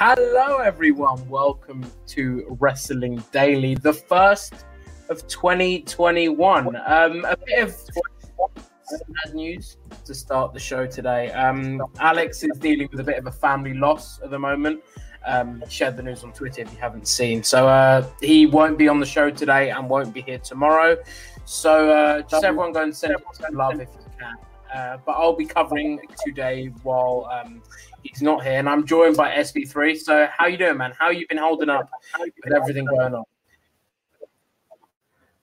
Hello, everyone. Welcome to Wrestling Daily, the first of 2021. Um, a bit of bad news to start the show today. Um, Alex is dealing with a bit of a family loss at the moment. Um, shared the news on Twitter if you haven't seen. So uh, he won't be on the show today and won't be here tomorrow. So uh, just everyone go and send him some love if you can. Uh, but I'll be covering today while um, he's not here, and I'm joined by SB3. So how you doing, man? How you been holding up with everything going on?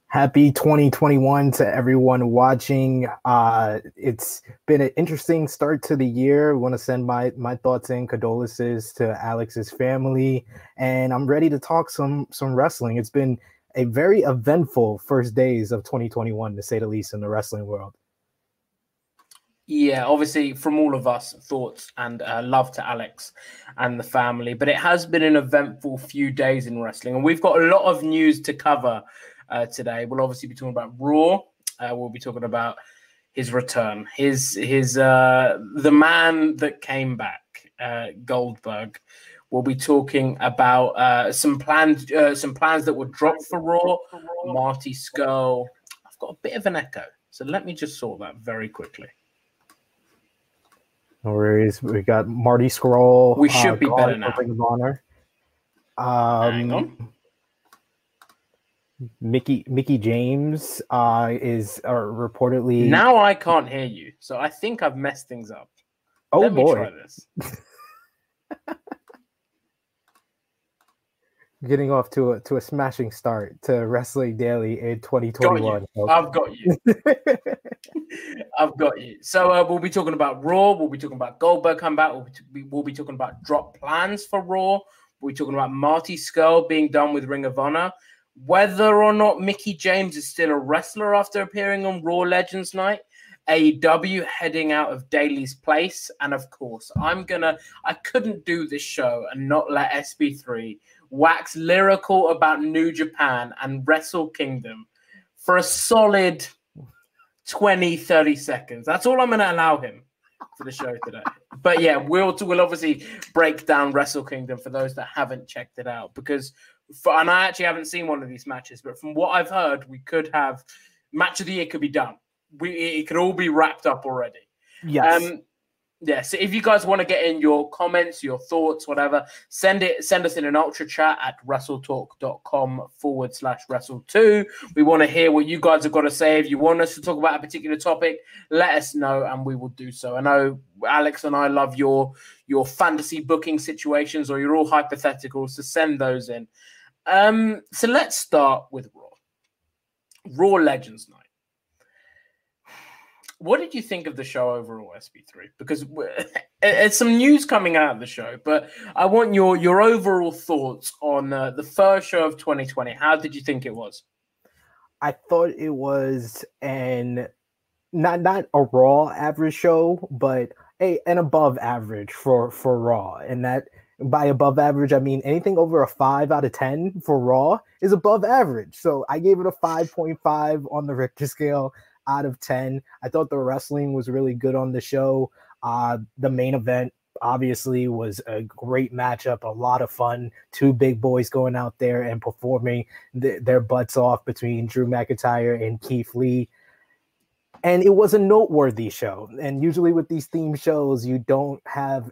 Happy 2021 to everyone watching. Uh, it's been an interesting start to the year. Want to send my my thoughts and condolences to Alex's family, and I'm ready to talk some some wrestling. It's been a very eventful first days of 2021, to say the least, in the wrestling world. Yeah, obviously, from all of us, thoughts and uh, love to Alex and the family. But it has been an eventful few days in wrestling, and we've got a lot of news to cover uh, today. We'll obviously be talking about Raw. Uh, we'll be talking about his return, his his uh, the man that came back, uh, Goldberg. We'll be talking about uh, some plans, uh, some plans that were dropped for Raw. Marty Scurll. I've got a bit of an echo, so let me just sort that very quickly. No worries. We got Marty Scurll. We should be gone better now. Ring of Honor. Um. Mickie Mickie James uh, is uh, reportedly Now I can't hear you, so I think I've messed things up. Oh Let boy, try this. getting off to a to a smashing start to Wrestling Daily in Got 2021. you. I've got you. I've got you. So uh, we'll be talking about Raw. We'll be talking about Goldberg comeback. We'll be, we'll be talking about drop plans for Raw. We'll be talking about Marty Scurll being done with Ring of Honor. Whether or not Mickie James is still a wrestler after appearing on Raw Legends Night. AEW heading out of Daily's place. And of course, I'm gonna I couldn't do this show and not let SB3 wax lyrical about New Japan and Wrestle Kingdom for a solid 20, 30 seconds. That's all I'm going to allow him for the show today. But yeah, we'll we'll obviously break down Wrestle Kingdom for those that haven't checked it out because for, and I actually haven't seen one of these matches, but from what I've heard, we could have match of the year could be done. We it could all be wrapped up already. yes, Um, yeah, so if you guys want to get in your comments, your thoughts, whatever, send it, send us in an ultra chat at wrestletalk.com forward slash wrestle2. We want to hear what you guys have got to say. If you want us to talk about a particular topic, let us know and we will do so. I know Alex and I love your your fantasy booking situations or your all hypotheticals, so send those in. Um, so let's start with Raw. Raw Legends Night. What did you think of the show overall, SB3? Because it's some news coming out of the show, but I want your your overall thoughts on uh, the first show of 2020. How did you think it was? I thought it was an not not a raw average show, but a an above average for for raw, and that by above average I mean anything over a five out of ten for raw is above average. So I gave it a five point five on the Richter scale out of ten. I thought the wrestling was really good on the show. Uh, the main event obviously was a great matchup, a lot of fun. Two big boys going out there and performing th- their butts off between Drew McIntyre and Keith Lee. And it was a noteworthy show. And usually with these theme shows, you don't have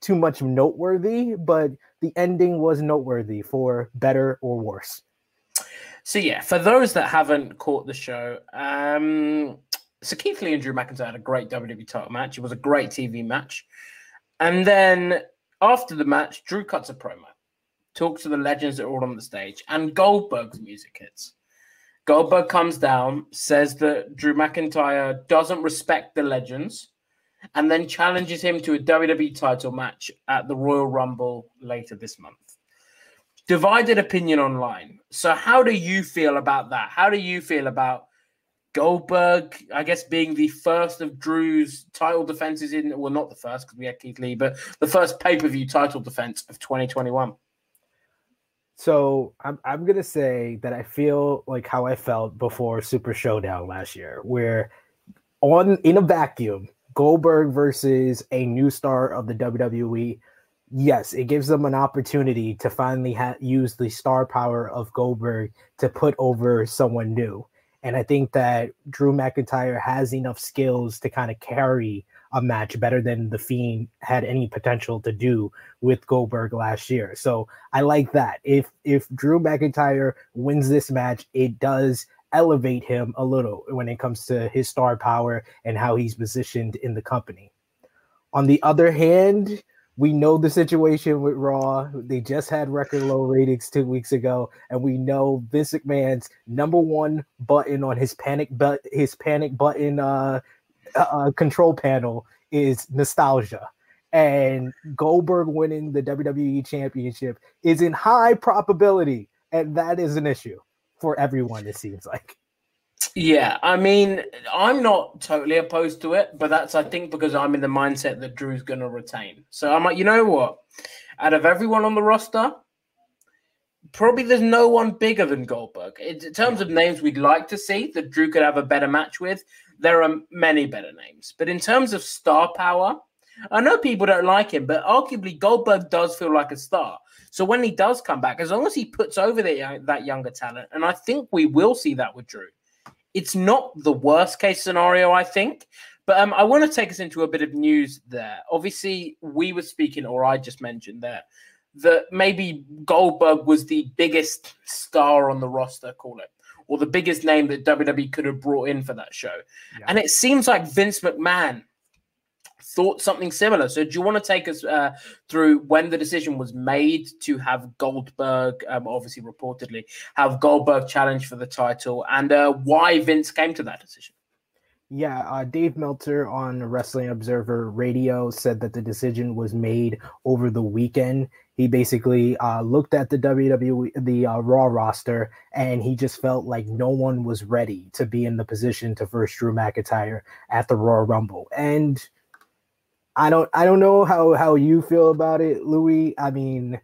too much noteworthy, but the ending was noteworthy for better or worse. So yeah, for those that haven't caught the show, um, so Keith Lee and Drew McIntyre had a great WWE title match. It was a great TV match. And then after the match, Drew cuts a promo, talks to the legends that are all on the stage, and Goldberg's music hits. Goldberg comes down, says that Drew McIntyre doesn't respect the legends, and then challenges him to a WWE title match at the Royal Rumble later this month. Divided opinion online. So, how do you feel about that? How do you feel about Goldberg, I guess, being the first of Drew's title defenses in, well, not the first because we had Keith Lee, but the first pay per view title defense of 2021. So I'm I'm gonna say that I feel like how I felt before Super Showdown last year, where on in a vacuum, Goldberg versus a new star of the WWE. Yes, it gives them an opportunity to finally ha- use the star power of Goldberg to put over someone new and I think that Drew McIntyre has enough skills to kind of carry a match better than the Fiend had any potential to do with Goldberg last year. So I like that. If if Drew McIntyre wins this match, it does elevate him a little when it comes to his star power and how he's positioned in the company. On the other hand, we know the situation with Raw. They just had record low ratings two weeks ago, and we know Vince McMahon's number one button on his panic but his panic button uh, uh, control panel is nostalgia. And Goldberg winning the WWE Championship is in high probability, and that is an issue for everyone. It seems like. Yeah, I mean, I'm not totally opposed to it, but that's I think because I'm in the mindset that Drew's going to retain. So I'm like, you know what? Out of everyone on the roster, probably there's no one bigger than Goldberg. In terms of names we'd like to see that Drew could have a better match with, there are many better names. But in terms of star power, I know people don't like him, but arguably Goldberg does feel like a star. So when he does come back, as long as he puts over the, that younger talent, and I think we will see that with Drew it's not the worst case scenario, I think. But um, I want to take us into a bit of news there. Obviously, we were speaking, or I just mentioned there, that maybe Goldberg was the biggest star on the roster, call it, or the biggest name that WWE could have brought in for that show. Yeah. And it seems like Vince McMahon thought something similar. So, do you want to take us uh, through when the decision was made to have Goldberg, um, obviously reportedly, have Goldberg challenge for the title, and uh, why Vince came to that decision? Yeah, uh, Dave Meltzer on Wrestling Observer Radio said that the decision was made over the weekend. He basically uh, looked at the WWE, the uh, Raw roster, and he just felt like no one was ready to be in the position to verse Drew McIntyre at the Raw Rumble. And I don't I don't know how how you feel about it, Louis. I mean,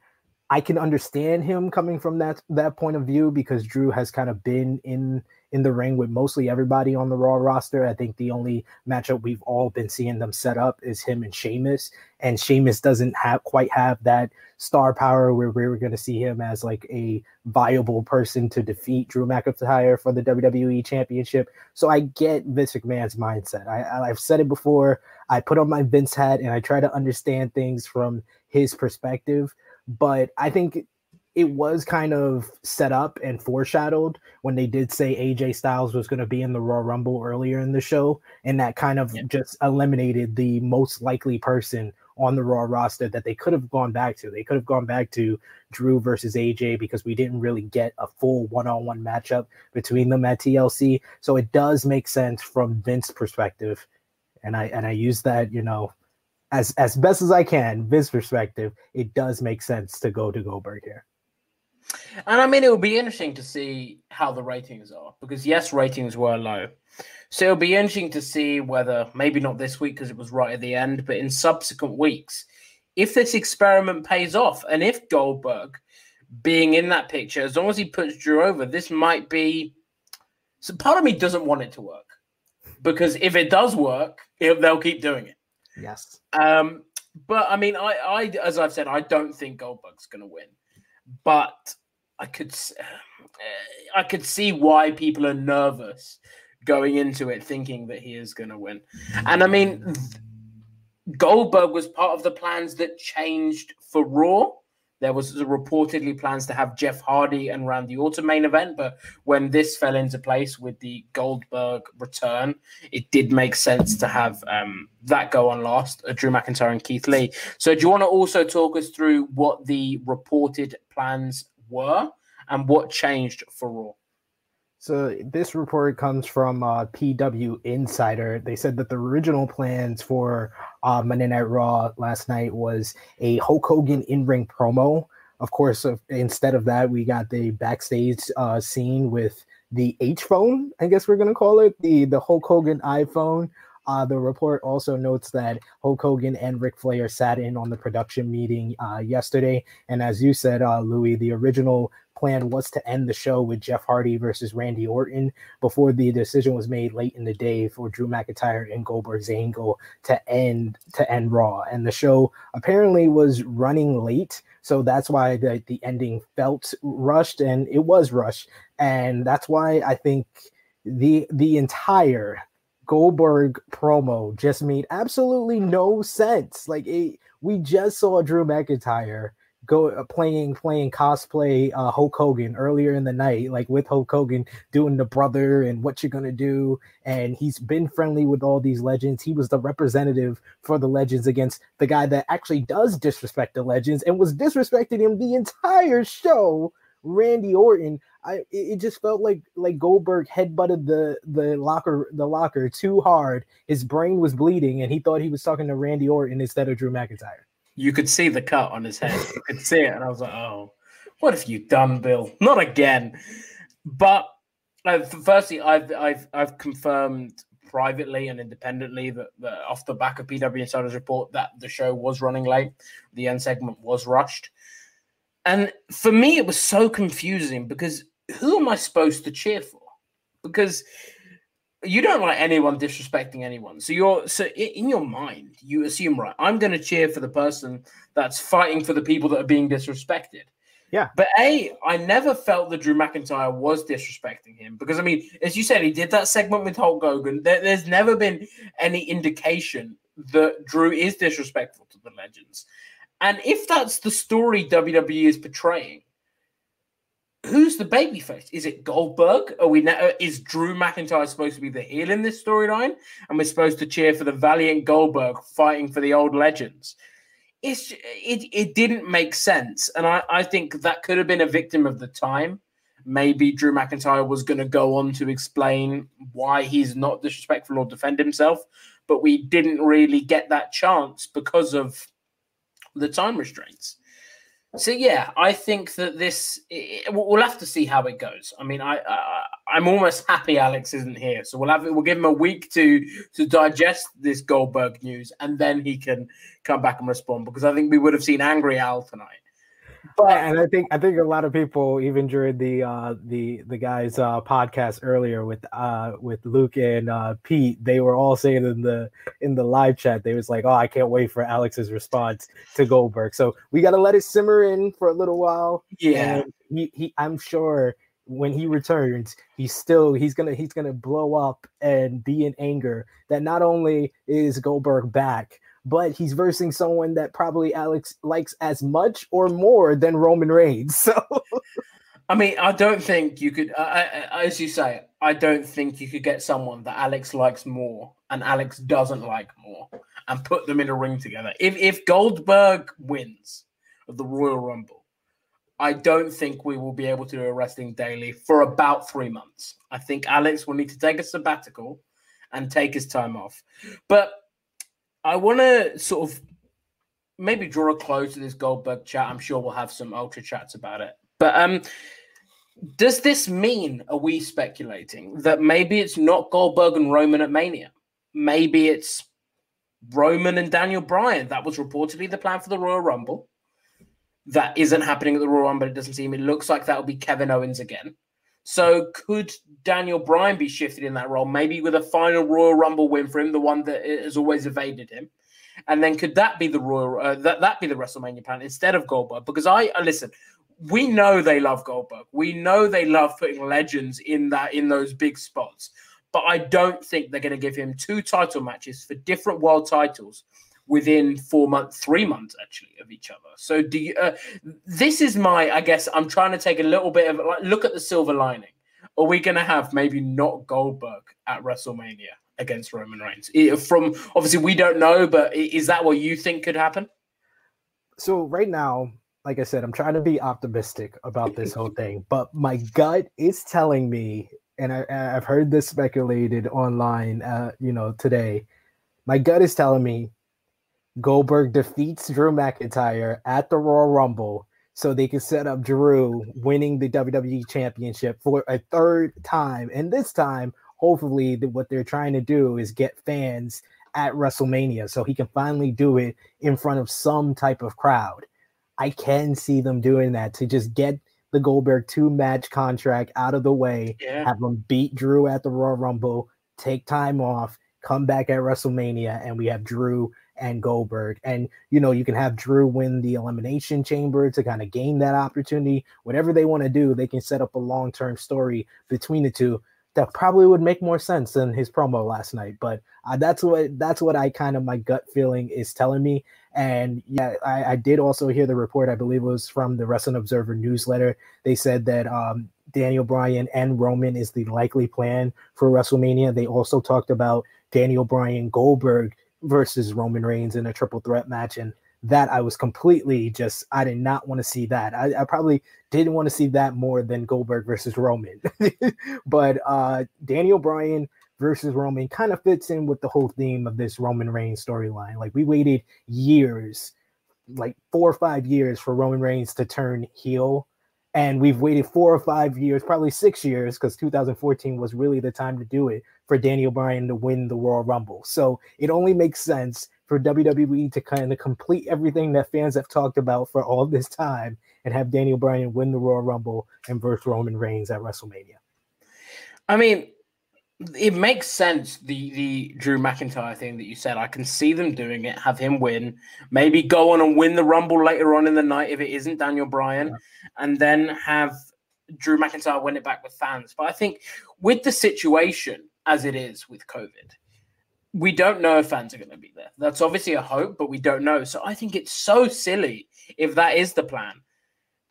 I can understand him coming from that that point of view because Drew has kind of been in in the ring with mostly everybody on the Raw roster. I think the only matchup we've all been seeing them set up is him and Sheamus, and Sheamus doesn't have quite have that star power where we were going to see him as like a viable person to defeat Drew McIntyre for the WWE Championship. So I get Vince McMahon's mindset. I, I've said it before. I put on my Vince hat and I try to understand things from his perspective. But I think it was kind of set up and foreshadowed when they did say AJ Styles was going to be in the Royal Rumble earlier in the show. And that kind of yeah. just eliminated the most likely person on the Raw roster that they could have gone back to. They could have gone back to Drew versus AJ because we didn't really get a full one on one matchup between them at TLC. So it does make sense from Vince's perspective and I and I use that, you know, as as best as I can, Vince perspective, it does make sense to go to Goldberg here. And I mean, it will be interesting to see how the ratings are because yes, ratings were low. So it'll be interesting to see whether maybe not this week because it was right at the end, but in subsequent weeks, if this experiment pays off and if Goldberg being in that picture, as long as he puts Drew over, this might be. So part of me doesn't want it to work because if it does work, it, they'll keep doing it. Yes. Um, but I mean, I, I, as I've said, I don't think Goldberg's going to win, but I could, I could see why people are nervous going into it, thinking that he is going to win. And I mean, Goldberg was part of the plans that changed for Raw. There was reportedly plans to have Jeff Hardy and Randy Orton main event, but when this fell into place with the Goldberg return, it did make sense to have um, that go on last, uh, Drew McIntyre and Keith Lee. So, do you want to also talk us through what the reported plans were and what changed for Raw? So this report comes from uh, PW Insider. They said that the original plans for uh, Monday Night Raw last night was a Hulk Hogan in-ring promo. Of course, uh, instead of that, we got the backstage uh, scene with the H phone. I guess we're gonna call it the the Hulk Hogan iPhone. Uh, the report also notes that Hulk Hogan and Ric Flair sat in on the production meeting uh, yesterday, and as you said, uh, Louis, the original plan was to end the show with Jeff Hardy versus Randy Orton before the decision was made late in the day for Drew McIntyre and Goldberg's angle to end to end Raw. And the show apparently was running late, so that's why the, the ending felt rushed and it was rushed. And that's why I think the the entire Goldberg promo just made absolutely no sense. Like it, we just saw Drew McIntyre go uh, playing playing cosplay uh, Hulk Hogan earlier in the night, like with Hulk Hogan doing the brother and what you're gonna do. And he's been friendly with all these legends. He was the representative for the legends against the guy that actually does disrespect the legends and was disrespecting him the entire show. Randy Orton, I it just felt like like Goldberg headbutted the the locker the locker too hard. His brain was bleeding, and he thought he was talking to Randy Orton instead of Drew McIntyre you could see the cut on his head. You could see it, and I was like, "Oh, what have you done, Bill? Not again!" But uh, firstly, I've I've I've confirmed privately and independently that, that off the back of PW Insider's report that the show was running late, the end segment was rushed, and for me it was so confusing because who am I supposed to cheer for? Because you don't like anyone disrespecting anyone. So you're so in your mind, you assume right. I'm going to cheer for the person that's fighting for the people that are being disrespected. Yeah. But A, I never felt that Drew McIntyre was disrespecting him because, I mean, as you said, he did that segment with Hulk Hogan. There, there's never been any indication that Drew is disrespectful to the legends. And if that's the story WWE is portraying, who's the babyface? Is it Goldberg? Are we now, is Drew McIntyre supposed to be the heel in this storyline? And we're supposed to cheer for the valiant Goldberg fighting for the old legends. It's it it didn't make sense. And I, I think that could have been a victim of the time. Maybe Drew McIntyre was going to go on to explain why he's not disrespectful or defend himself, but we didn't really get that chance because of the time restraints. So yeah, I think that this it, we'll have to see how it goes. I mean, I, I I'm almost happy Alex isn't here, so we'll have we'll give him a week to to digest this Goldberg news, and then he can come back and respond because I think we would have seen angry Al tonight. But and I think I think a lot of people, even during the uh, the the guys uh, podcast earlier with uh, with Luke and uh, Pete, they were all saying in the in the live chat, they was like, "Oh, I can't wait for Alex's response to Goldberg." So we got to let it simmer in for a little while. Yeah, he, he I'm sure when he returns, he's still he's gonna he's gonna blow up and be in anger that not only is Goldberg back, but he's versing someone that probably Alex likes as much or more than Roman Reigns. So, I mean, I don't think you could, uh, as you say, I don't think you could get someone that Alex likes more and Alex doesn't like more and put them in a ring together. If if Goldberg wins of the Royal Rumble, I don't think we will be able to do a wrestling daily for about three months. I think Alex will need to take a sabbatical and take his time off. But I want to sort of maybe draw a close to this Goldberg chat. I'm sure we'll have some ultra chats about it. But um, does this mean, are we speculating that maybe it's not Goldberg and Roman at Mania? Maybe it's Roman and Daniel Bryan. That was reportedly the plan for the Royal Rumble. That isn't happening at the Royal Rumble. It doesn't seem. It looks like that will be Kevin Owens again. So could Daniel Bryan be shifted in that role, maybe with a final Royal Rumble win for him, the one that has always evaded him? And then could that be the Royal uh, that that be the WrestleMania plan instead of Goldberg? Because I uh, listen, we know they love Goldberg. We know they love putting legends in that in those big spots. But I don't think they're going to give him two title matches for different world titles within four months, three months actually of each other. So do you, uh, this is my, I guess I'm trying to take a little bit of like look at the silver lining. Are we going to have maybe not Goldberg at WrestleMania against Roman Reigns? From obviously we don't know, but is that what you think could happen? So right now, like I said, I'm trying to be optimistic about this whole thing, but my gut is telling me, and I, have heard this speculated online, uh, you know, today. My gut is telling me Goldberg defeats Drew McIntyre at the Royal Rumble so they can set up Drew winning the WWE Championship for a third time. And this time, hopefully, the, what they're trying to do is get fans at WrestleMania so he can finally do it in front of some type of crowd. I can see them doing that to just get the Goldberg two match contract out of the way, yeah. have them beat Drew at the Royal Rumble, take time off, come back at WrestleMania, and we have Drew and Goldberg. And you know, you can have Drew win the elimination chamber to kind of gain that opportunity. Whatever they want to do, they can set up a long-term story between the two that probably would make more sense than his promo last night. But uh, that's what that's what I kind of my gut feeling is telling me. And yeah, I, I, did also hear the report. I believe it was from the Wrestling Observer newsletter. They said that um, Daniel Bryan and Roman is the likely plan for WrestleMania. They also talked about Daniel Bryan Goldberg versus Roman Reigns in a triple threat match. And that I was completely just, I did not want to see that. I, I probably didn't want to see that more than Goldberg versus Roman. but uh, Daniel Bryan versus Roman kind of fits in with the whole theme of this Roman Reigns storyline. Like we waited years, like four or five years for Roman Reigns to turn heel and we've waited four or five years, probably six years, because 2014 was really the time to do it for Daniel Bryan to win the Royal Rumble. So it only makes sense for WWE to kind of complete everything that fans have talked about for all this time and have Daniel Bryan win the Royal Rumble and versus Roman Reigns at WrestleMania. I mean, it makes sense the the Drew McIntyre thing that you said. I can see them doing it, have him win, maybe go on and win the Rumble later on in the night if it isn't Daniel Bryan, yeah. and then have Drew McIntyre win it back with fans. But I think with the situation as it is with COVID, we don't know if fans are going to be there. That's obviously a hope, but we don't know. So I think it's so silly if that is the plan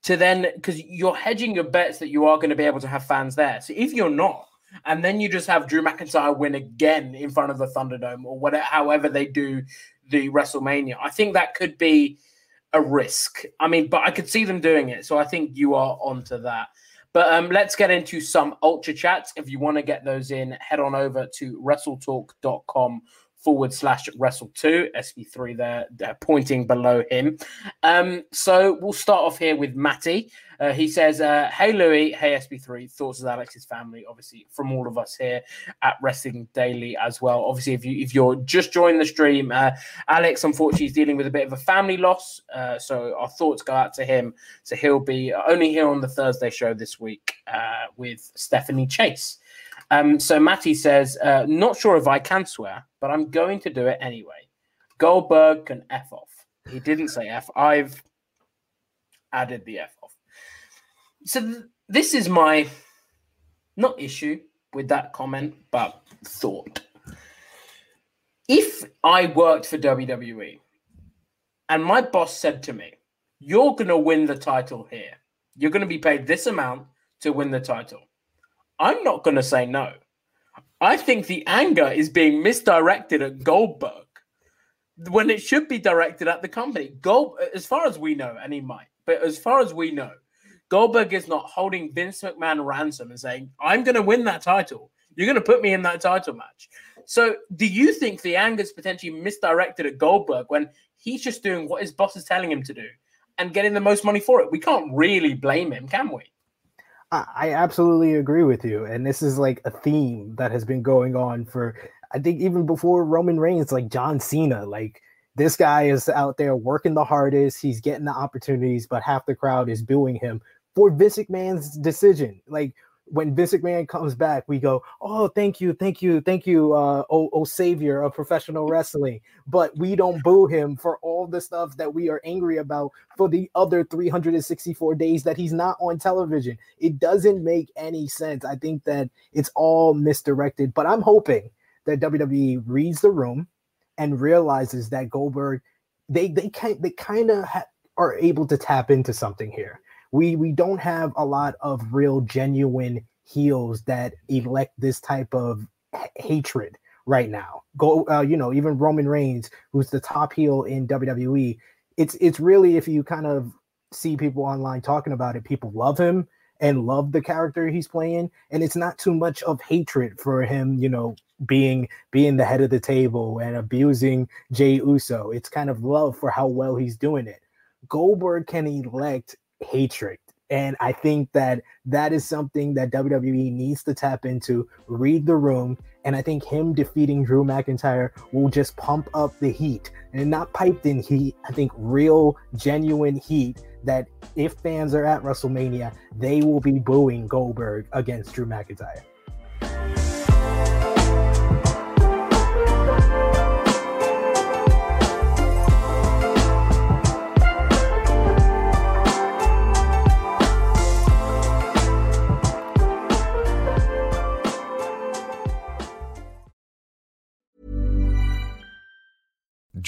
to then because you're hedging your bets that you are going to be able to have fans there. So if you're not and then you just have Drew McIntyre win again in front of the Thunderdome or whatever, however they do the WrestleMania. I think that could be a risk. I mean, but I could see them doing it, so I think you are onto that. But um, let's get into some ultra chats. If you want to get those in, head on over to wrestletalk.com forward slash wrestle two. SB3 there, there pointing below him. Um so we'll start off here with matty uh, he says uh, hey louis hey SB3. thoughts of alex's family obviously from all of us here at wrestling daily as well obviously if you if you're just joining the stream uh, alex unfortunately is dealing with a bit of a family loss uh, so our thoughts go out to him so he'll be only here on the thursday show this week uh, with stephanie chase um, so Matty says, uh, not sure if I can swear, but I'm going to do it anyway. Goldberg can F off. He didn't say F. I've added the F off. So th- this is my not issue with that comment, but thought. If I worked for WWE and my boss said to me, You're going to win the title here, you're going to be paid this amount to win the title. I'm not going to say no. I think the anger is being misdirected at Goldberg when it should be directed at the company. Gold, as far as we know, and he might, but as far as we know, Goldberg is not holding Vince McMahon ransom and saying, "I'm going to win that title. You're going to put me in that title match." So, do you think the anger is potentially misdirected at Goldberg when he's just doing what his boss is telling him to do and getting the most money for it? We can't really blame him, can we? I absolutely agree with you. And this is like a theme that has been going on for, I think, even before Roman Reigns, like John Cena. Like, this guy is out there working the hardest. He's getting the opportunities, but half the crowd is booing him for Vince McMahon's decision. Like, when Vince McMahon comes back, we go, "Oh, thank you, thank you, thank you, uh, oh, oh, savior of professional wrestling." But we don't boo him for all the stuff that we are angry about for the other 364 days that he's not on television. It doesn't make any sense. I think that it's all misdirected. But I'm hoping that WWE reads the room and realizes that Goldberg, they they kind they kind of ha- are able to tap into something here we we don't have a lot of real genuine heels that elect this type of h- hatred right now. Go, uh, you know, even Roman Reigns, who's the top heel in WWE. It's it's really if you kind of see people online talking about it, people love him and love the character he's playing, and it's not too much of hatred for him, you know, being being the head of the table and abusing Jey Uso. It's kind of love for how well he's doing it. Goldberg can elect hatred. And I think that that is something that WWE needs to tap into, read the room. And I think him defeating Drew McIntyre will just pump up the heat and not piped in heat. I think real, genuine heat that if fans are at WrestleMania, they will be booing Goldberg against Drew McIntyre.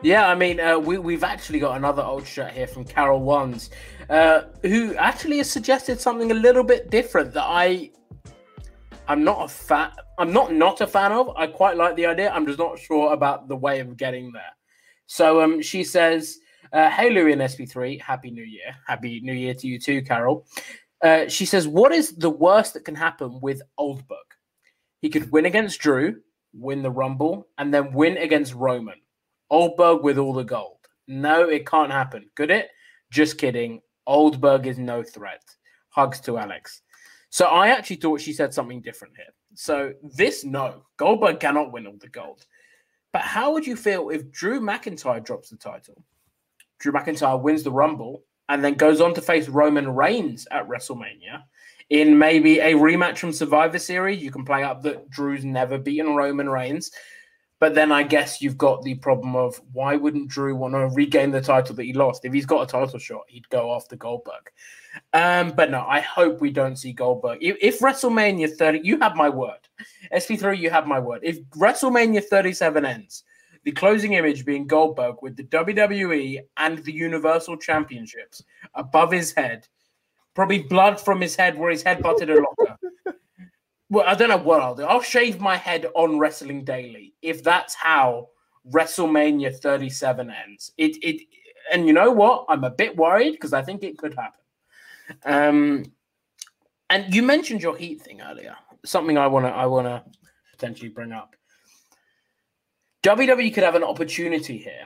Yeah, I mean, uh, we, we've actually got another old shot here from Carol Wands, uh, who actually has suggested something a little bit different that I, I'm not a fan. I'm not not a fan of. I quite like the idea. I'm just not sure about the way of getting there. So, um, she says, uh, "Hey, Louis and SB3, Happy New Year, Happy New Year to you too, Carol." Uh, she says, "What is the worst that can happen with Oldberg? He could win against Drew, win the Rumble, and then win against Roman." Oldberg with all the gold. No, it can't happen. Could it? Just kidding. Oldberg is no threat. Hugs to Alex. So I actually thought she said something different here. So this, no. Goldberg cannot win all the gold. But how would you feel if Drew McIntyre drops the title? Drew McIntyre wins the Rumble and then goes on to face Roman Reigns at WrestleMania in maybe a rematch from Survivor Series. You can play up that Drew's never beaten Roman Reigns. But then I guess you've got the problem of why wouldn't Drew want to regain the title that he lost? If he's got a title shot, he'd go after Goldberg. Um, but no, I hope we don't see Goldberg. If, if WrestleMania 30, you have my word. SB3, you have my word. If WrestleMania 37 ends, the closing image being Goldberg with the WWE and the Universal Championships above his head, probably blood from his head where his head butted a locker. Well, I don't know what I'll do. I'll shave my head on Wrestling Daily if that's how WrestleMania 37 ends. It it and you know what? I'm a bit worried because I think it could happen. Um, and you mentioned your heat thing earlier. Something I wanna I wanna potentially bring up. WWE could have an opportunity here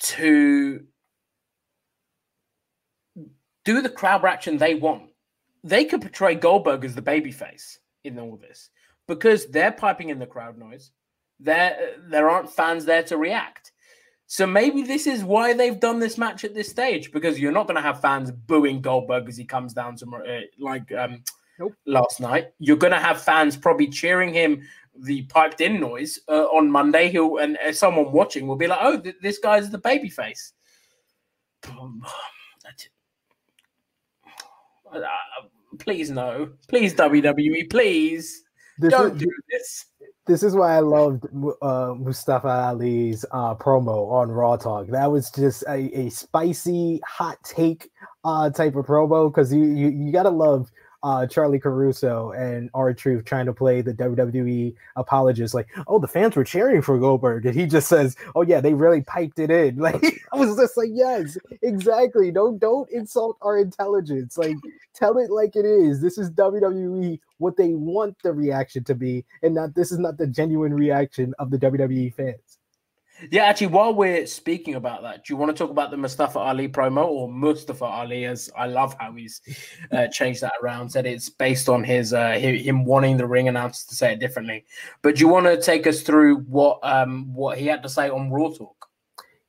to do the crowd reaction they want. They could portray Goldberg as the babyface in all this because they're piping in the crowd noise. There, there aren't fans there to react. So maybe this is why they've done this match at this stage because you're not going to have fans booing Goldberg as he comes down to uh, like um, nope. last night. You're going to have fans probably cheering him the piped in noise uh, on Monday. He'll and uh, someone watching will be like, "Oh, th- this guy's the babyface." Uh, please no, please WWE, please this don't is, do this. This is why I loved uh, Mustafa Ali's uh, promo on Raw Talk. That was just a, a spicy, hot take uh, type of promo because you, you you gotta love uh, Charly Caruso and R-Truth trying to play the WWE apologist, like, oh, the fans were cheering for Goldberg, and he just says, oh yeah, they really piped it in. Like I was just like, yes, exactly. Don't don't insult our intelligence. Like tell it like it is. This is WWE, what they want the reaction to be, and not this is not the genuine reaction of the WWE fans. Yeah, actually, while we're speaking about that, do you want to talk about the Mustafa Ali promo or Mustafa Ali? As I love how he's uh, changed that around, said it's based on his uh, him wanting the ring announcers to say it differently. But do you want to take us through what um what he had to say on Raw Talk?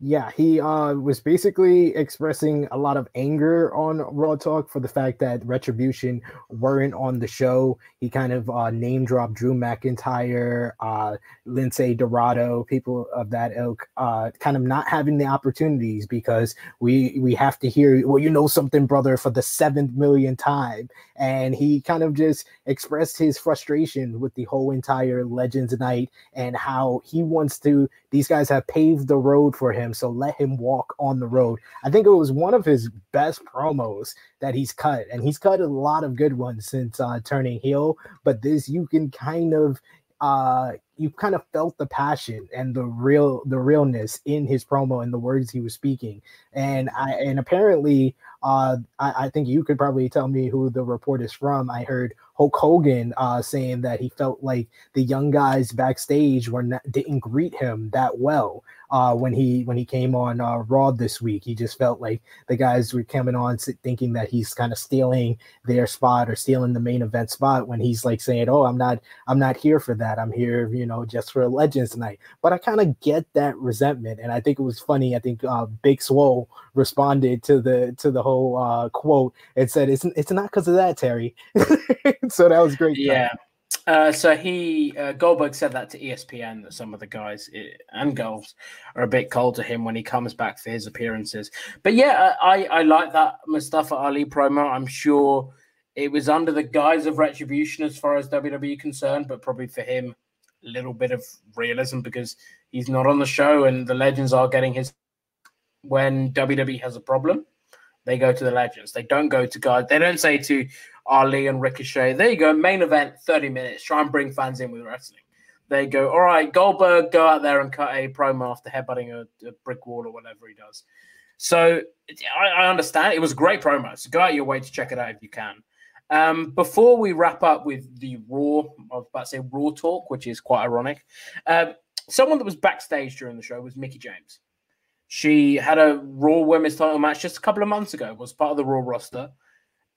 Yeah, he uh, was basically expressing a lot of anger on Raw Talk for the fact that Retribution weren't on the show. He kind of uh, name dropped Drew McIntyre, uh, Lince Dorado, people of that ilk, uh, kind of not having the opportunities because we we have to hear, well, you know something, brother, for the seventh million time. And he kind of just expressed his frustration with the whole entire Legends Night and how he wants to. These guys have paved the road for him so let him walk on the road. I think it was one of his best promos that he's cut, and he's cut a lot of good ones since uh, turning heel. But this, you can kind of uh, you kind of felt the passion and the real the realness in his promo and the words he was speaking and i and apparently uh I, I, think you could probably tell me who the report is from i heard hulk hogan uh saying that he felt like the young guys backstage were not, didn't greet him that well uh when he when he came on uh raw this week he just felt like the guys were coming on thinking that he's kind of stealing their spot or stealing the main event spot when he's like saying oh i'm not i'm not here for that i'm here you know, just for Legends tonight." But I kind of get that resentment, and I think it was funny. I think uh, Big Swole responded to the to the whole uh, quote and said, "It's it's not because of that, Terry." so that was great. Yeah. Uh, so he uh, Goldberg said that to ESPN that some of the guys eh, and girls are a bit cold to him when he comes back for his appearances. But yeah, I I like that Mustafa Ali promo. I'm sure it was under the guise of retribution as far as WWE concerned, but probably for him a little bit of realism because he's not on the show and the legends are getting his when WWE has a problem, they go to the legends. They don't go to guys. They don't say to Ali and Ricochet, there you go, main event, 30 minutes, try and bring fans in with wrestling. They go, all right, Goldberg, go out there and cut a promo after headbutting a, a brick wall or whatever he does. So I, I, understand. It was a great promo. So go out your way to check it out if you can. Um, before we wrap up with the Raw, I was about to say Raw talk, which is quite ironic. Um, someone that was backstage during the show was Mickie James. She had a Raw Women's title match just a couple of months ago, was part of the Raw roster.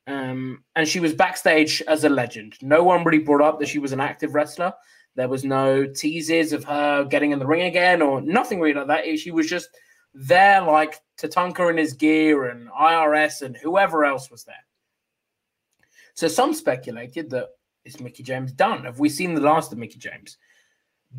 Um, and she was backstage as a legend. No one really brought up that she was an active wrestler. There was no teases of her getting in the ring again or nothing really like that. She was just there like Tatanka in his gear and IRS and whoever else was there. So some speculated that is Mickie James done? Have we seen the last of Mickie James?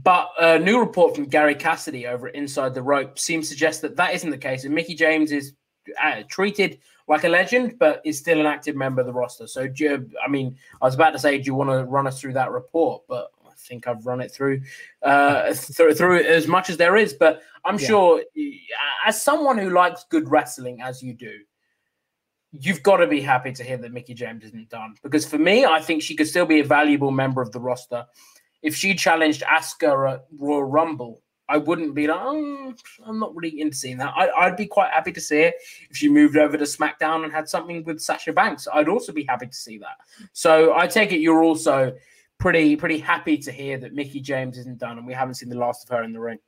But a new report from Gary Cassidy over at Inside the Rope seems to suggest that that isn't the case, and Mickie James is uh, treated like a legend, but is still an active member of the roster. So, you, I mean, I was about to say, do you want to run us through that report? But I think I've run it through uh, through, through as much as there is. But I'm yeah. sure, as someone who likes good wrestling, as you do, you've got to be happy to hear that Mickie James isn't done. Because for me, I think she could still be a valuable member of the roster. If she challenged Asuka at Royal Rumble, I wouldn't be like, oh, I'm not really into seeing that. I, would be quite happy to see it if she moved over to SmackDown and had something with Sasha Banks. I'd also be happy to see that. So I take it you're also pretty pretty happy to hear that Mickie James isn't done and we haven't seen the last of her in the ring.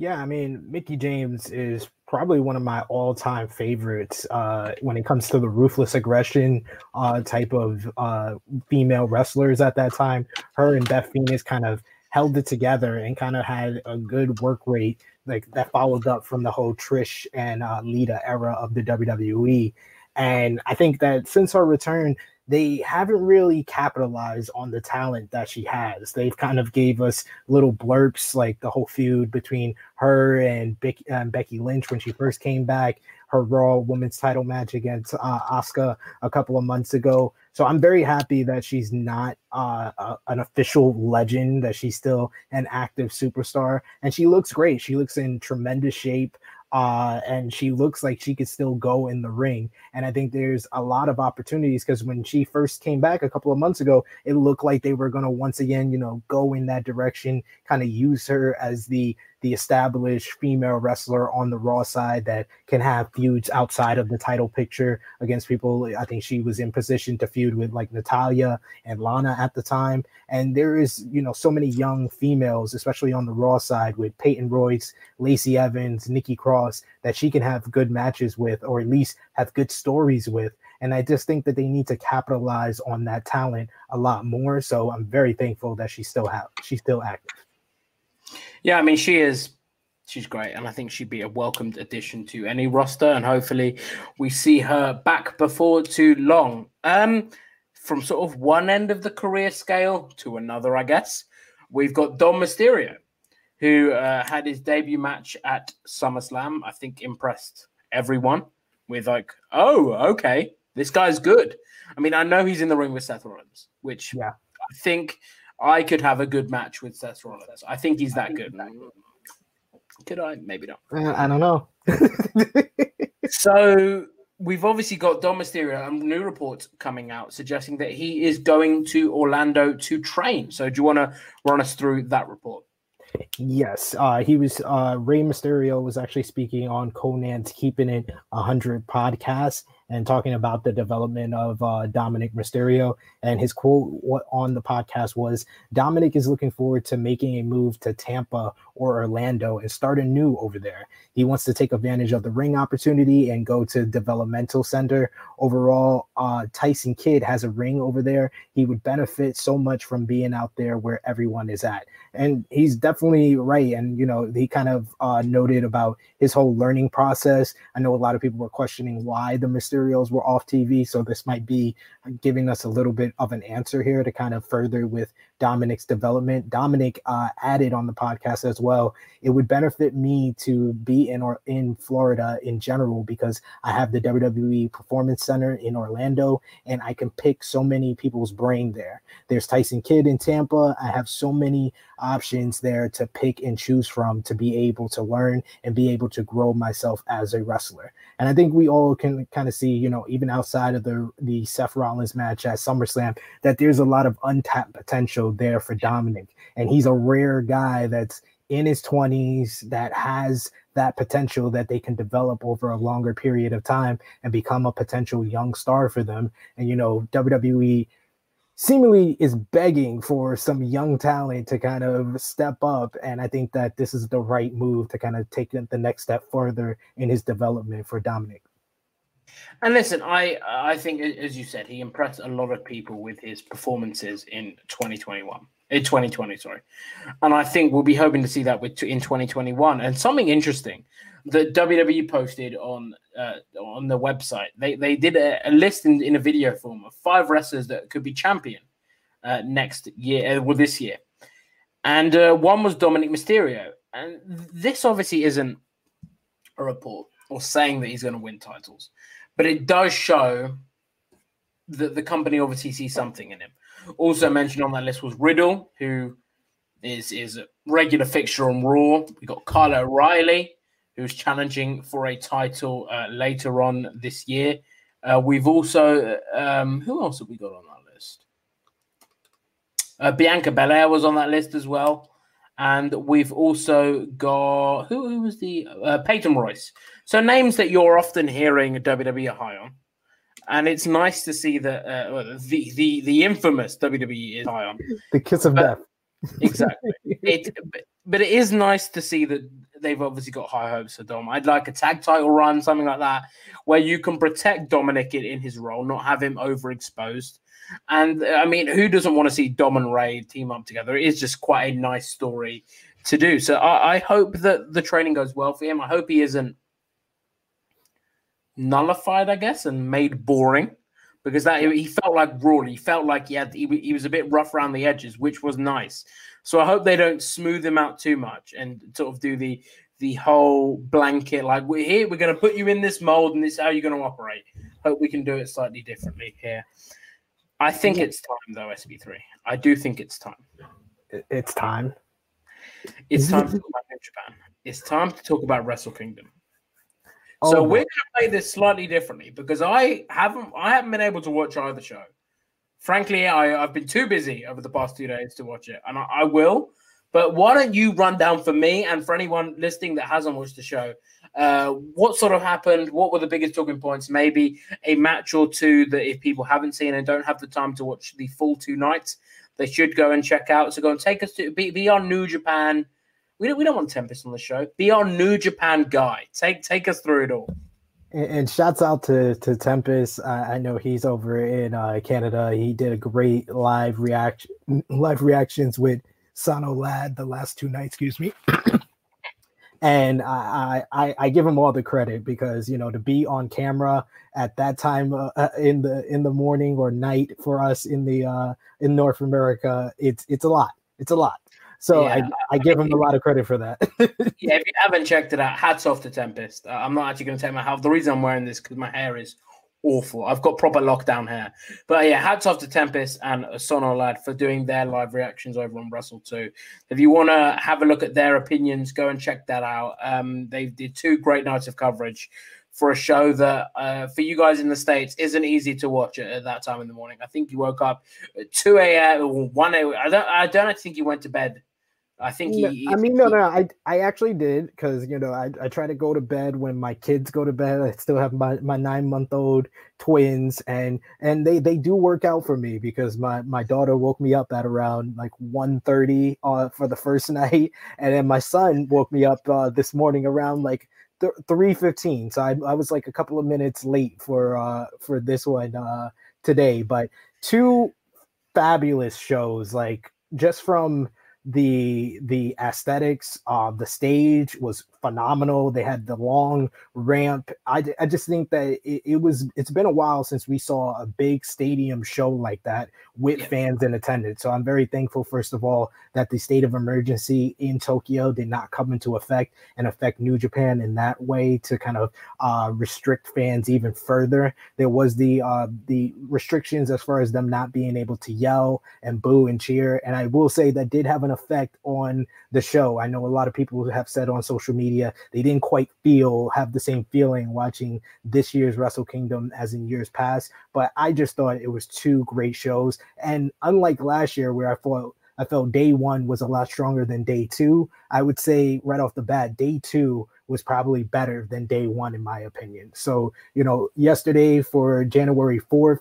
Yeah, I mean, Mickie James is probably one of my all-time favorites uh, when it comes to the ruthless aggression uh, type of uh, female wrestlers at that time. Her and Beth Phoenix kind of held it together and kind of had a good work rate like that followed up from the whole Trish and uh, Lita era of the WWE. And I think that since her return, they haven't really capitalized on the talent that she has. They've kind of gave us little blurps like the whole feud between her and um, Becky Lynch when she first came back, her Raw Women's Title match against uh, Asuka a couple of months ago. So I'm very happy that she's not uh, a, an official legend, that she's still an active superstar, and she looks great. She looks in tremendous shape uh, and she looks like she could still go in the ring. And I think there's a lot of opportunities because when she first came back a couple of months ago, it looked like they were going to once again, you know, go in that direction, kind of use her as the the established female wrestler on the Raw side that can have feuds outside of the title picture against people. I think she was in position to feud with like Natalya and Lana at the time. And there is, you know, so many young females, especially on the Raw side with Peyton Royce, Lacey Evans, Nikki Cross, that she can have good matches with, or at least have good stories with. And I just think that they need to capitalize on that talent a lot more. So I'm very thankful that she still have she's still active. Yeah, I mean, she is. She's great, and I think she'd be a welcomed addition to any roster. And hopefully, we see her back before too long. Um, from sort of one end of the career scale to another, I guess. We've got Dom Mysterio, who uh, had his debut match at SummerSlam. I think impressed everyone with like, oh, okay, this guy's good. I mean, I know he's in the ring with Seth Rollins, which yeah. I think I could have a good match with Seth Rollins. I think he's that good. Could I? Maybe not. Uh, I don't know. so we've obviously got Dom Mysterio and new reports coming out suggesting that he is going to Orlando to train. So do you want to run us through that report? Yes, uh, he was. Uh, Rey Mysterio was actually speaking on Konnan's Keeping It 100 podcast, and talking about the development of uh, Dominic Mysterio. And his quote on the podcast was Dominic is looking forward to making a move to Tampa or Orlando and start anew over there. He wants to take advantage of the ring opportunity and go to developmental center. Overall, uh, Tyson Kidd has a ring over there. He would benefit so much from being out there where everyone is at. And he's definitely right. And, you know, he kind of uh, noted about his whole learning process. I know a lot of people were questioning why the Mysterios were off TV. So this might be giving us a little bit of an answer here to kind of further with Dominic's development. Dominic uh, added on the podcast as well. It would benefit me to be in or in Florida in general because I have the WWE Performance Center in Orlando, and I can pick so many people's brain there. There's Tyson Kidd in Tampa. I have so many options there to pick and choose from to be able to learn and be able to grow myself as a wrestler. And I think we all can kind of see, you know, even outside of the the Seth Rollins match at SummerSlam, that there's a lot of untapped potential there for Dominic. And he's a rare guy that's in his 20s that has that potential that they can develop over a longer period of time and become a potential young star for them. And you know, WWE seemingly is begging for some young talent to kind of step up. And I think that this is the right move to kind of take the next step further in his development for Dominic. And listen, I I think as you said, he impressed a lot of people with his performances in 2021. In 2020, sorry. And I think we'll be hoping to see that with in 2021. And something interesting that WWE posted on uh, on the website. They they did a, a list in, in, a video form of five wrestlers that could be champion uh, next year, uh, well this year, and uh, one was Dominic Mysterio. And this obviously isn't a report or saying that he's going to win titles, but it does show that the company obviously sees something in him. Also mentioned on that list was Riddle, who is is a regular fixture on Raw. We got Kyle O'Reilly, who's challenging for a title uh, later on this year. Uh, we've also, um, who else have we got on that list? Uh, Bianca Belair was on that list as well. And we've also got, who, who was the, uh, Peyton Royce. So names that you're often hearing WWE high on. And it's nice to see that uh, the, the, the infamous WWE is high on. The kiss of but, death. exactly. it but it is nice to see that they've obviously got high hopes for Dom. I'd like a tag title run, something like that, where you can protect Dominic in, his role, not have him overexposed. And uh, I mean, who doesn't want to see Dom and Rey team up together? It is just quite a nice story to do. So I, I hope that the training goes well for him. I hope he isn't nullified, I guess, and made boring because that he felt like raw. He felt like he had he, he was a bit rough around the edges, which was nice. So I hope they don't smooth him out too much and sort of do the the whole blanket like we're here, we're going to put you in this mold, and this is how you're going to operate. Hope we can do it slightly differently here. I think it's time though, SB3. I do think it's time. It's time. It's time to talk about New Japan. It's time to talk about Wrestle Kingdom. Oh, so we're going to play this slightly differently because I haven't I haven't been able to watch either show. Frankly, I, I've been too busy over the past two days to watch it, and I, I will. But why don't you run down for me and for anyone listening that hasn't watched the show? Uh, what sort of happened? What were the biggest talking points? Maybe a match or two that if people haven't seen and don't have the time to watch the full two nights, they should go and check out. So go and take us to be, be on New Japan we don't we don't want Tempest on the show. Be our New Japan guy. Take take us through it all. And, and shouts out to to Tempest. I, I know he's over in uh, Canada. He did a great live reaction live reactions with Sano Lad the last two nights. Excuse me. and I, I I give him all the credit because you know to be on camera at that time uh, uh in the in the morning or night for us in the uh, in North America, it's it's a lot. It's a lot. So yeah. I, I give him a lot of credit for that. yeah, if you haven't checked it out, hats off to Tempest. Uh, I'm not actually going to take my hat. The reason I'm wearing this because my hair is awful. I've got proper lockdown hair. But yeah, hats off to Tempest and Sono Lad for doing their live reactions over on Wrestle 2. If you want to have a look at their opinions, go and check that out. Um, they did two great nights of coverage for a show that uh, for you guys in the states isn't easy to watch at, at, that time in the morning. I think you woke up at two a.m. or one a.m. I don't. I don't think you went to bed I think he. I mean, no, no, I I actually did because you know I, I try to go to bed when my kids go to bed. I still have my, my nine month old twins, and and they they do work out for me because my my daughter woke me up at around like 1.30 uh, for the first night, and then my son woke me up uh, this morning around like three fifteen. So I I was like a couple of minutes late for uh for this one uh today, but two fabulous shows like just from the the aesthetics of the stage was phenomenal. They had the long ramp. I, I just think that it, it was it's been a while since we saw a big stadium show like that with yeah. fans in attendance. So i'm very thankful first of all that the state of emergency in tokyo did not come into effect and affect new japan in that way to kind of uh, restrict fans even further. There was the uh, the restrictions as far as them not being able to yell and boo and cheer. And i will say that did have an an effect on the show. I know a lot of people have said on social media they didn't quite feel have the same feeling watching this year's Wrestle Kingdom as in years past, but I just thought it was two great shows. And unlike last year where I thought I felt day one was a lot stronger than day two. I would say right off the bat, day two was probably better than day one, in my opinion. So, you know, yesterday for January 4th,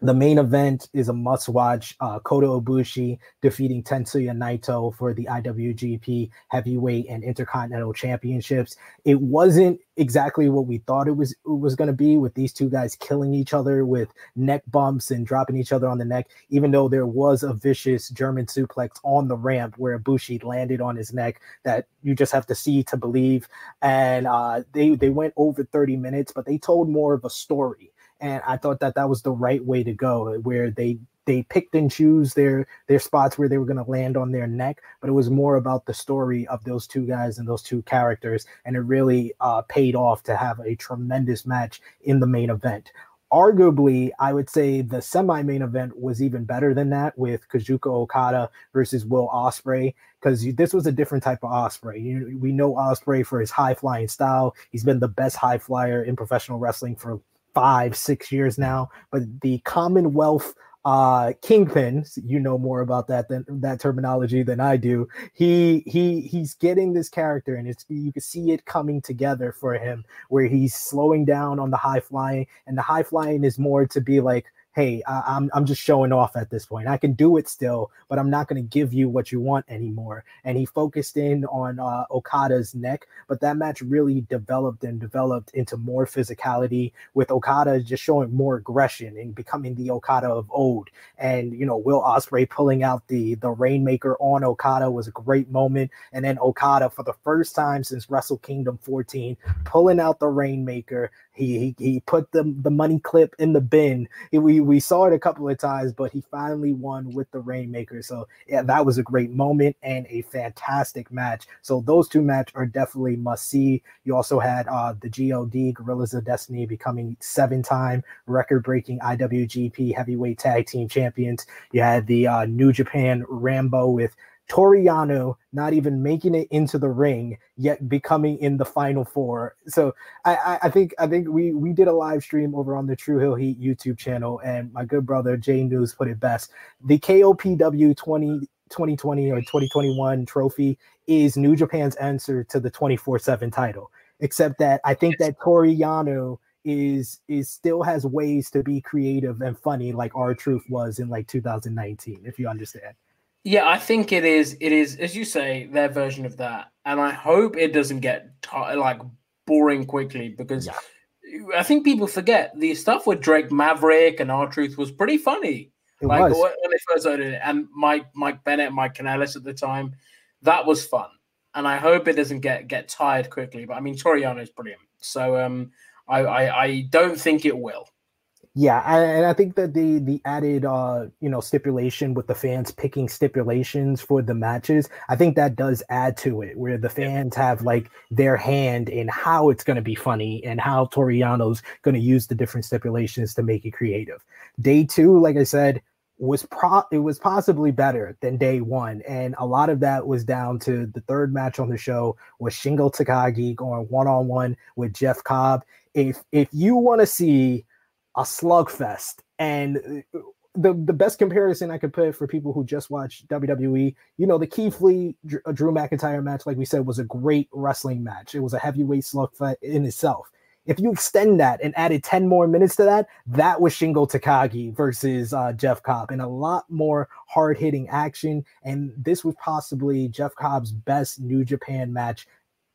the main event is a must watch. Uh, Kota Ibushi defeating Tetsuya Naito for the IWGP Heavyweight and Intercontinental Championships. It wasn't exactly what we thought it was it was going to be with these two guys killing each other with neck bumps and dropping each other on the neck. Even though there was a vicious German suplex on the ramp where Ibushi landed on his neck that you just have to see to believe. And uh, they they went over 30 minutes, but they told more of a story and I thought that that was the right way to go, where they they picked and choose their their spots where they were going to land on their neck, but it was more about the story of those two guys and those two characters, and it really uh, paid off to have a tremendous match in the main event. Arguably, I would say the semi-main event was even better than that with Kazuchika Okada versus Will Ospreay because this was a different type of Ospreay. You, we know Ospreay for his high flying style. He's been the best high flyer in professional wrestling for five, six years now. But the Commonwealth uh kingpin you know more about that than that terminology than i do he he he's getting this character and it's you can see it coming together for him where he's slowing down on the high flying and the high flying is more to be like hey, I, am I'm, I'm just showing off at this point. I can do it still, but I'm not going to give you what you want anymore. And he focused in on uh, Okada's neck, but that match really developed and developed into more physicality with Okada just showing more aggression and becoming the Okada of old. And you know, Will Ospreay pulling out the the Rainmaker on Okada was a great moment. And then Okada for the first time since Wrestle Kingdom 14 pulling out the Rainmaker he, he he put the the money clip in the bin. He, we we saw it a couple of times, but he finally won with the Rainmaker. So yeah, that was a great moment and a fantastic match. So those two matches are definitely must see. You also had uh, the God Guerrillas of Destiny becoming seven time record breaking IWGP Heavyweight Tag Team Champions. You had the uh, New Japan Rambo with Toru Yano not even making it into the ring yet becoming in the final four. So I, I, I, think I think we we did a live stream over on the True Hill Heat YouTube channel, and my good brother Jay News put it best. The KOPW 20, 2020 or 2021 trophy is New Japan's answer to the 24-7 title. Except that I think that Toru Yano is is still has ways to be creative and funny like R-Truth was in like 2019, if you understand. Yeah, I think it is. It is, as you say, their version of that, and I hope it doesn't get t- like boring quickly because yeah. I think people forget the stuff with Drake Maverick and R-Truth was pretty funny. It like was. when they first started it, and Mike Mike Bennett, Mike Kanellis at the time, that was fun, and I hope it doesn't get get tired quickly. But I mean, Toru Yano is brilliant, so um, I, I I don't think it will. Yeah, and I think that the the added uh you know stipulation with the fans picking stipulations for the matches, I think that does add to it, where the fans have like their hand in how it's going to be funny and how Toru Yano's going to use the different stipulations to make it creative. Day two, like I said, was pro it was possibly better than day one, and a lot of that was down to the third match on the show was Shingo Takagi going one on one with Jeff Cobb. If if you want to see a slugfest. And uh, the the best comparison I could put for people who just watch WWE, you know, the Keith Lee uh, Drew McIntyre match, like we said, was a great wrestling match. It was a heavyweight slugfest in itself. If you extend that and added 10 more minutes to that, that was Shingo Takagi versus uh, Jeff Cobb and a lot more hard hitting action. And this was possibly Jeff Cobb's best New Japan match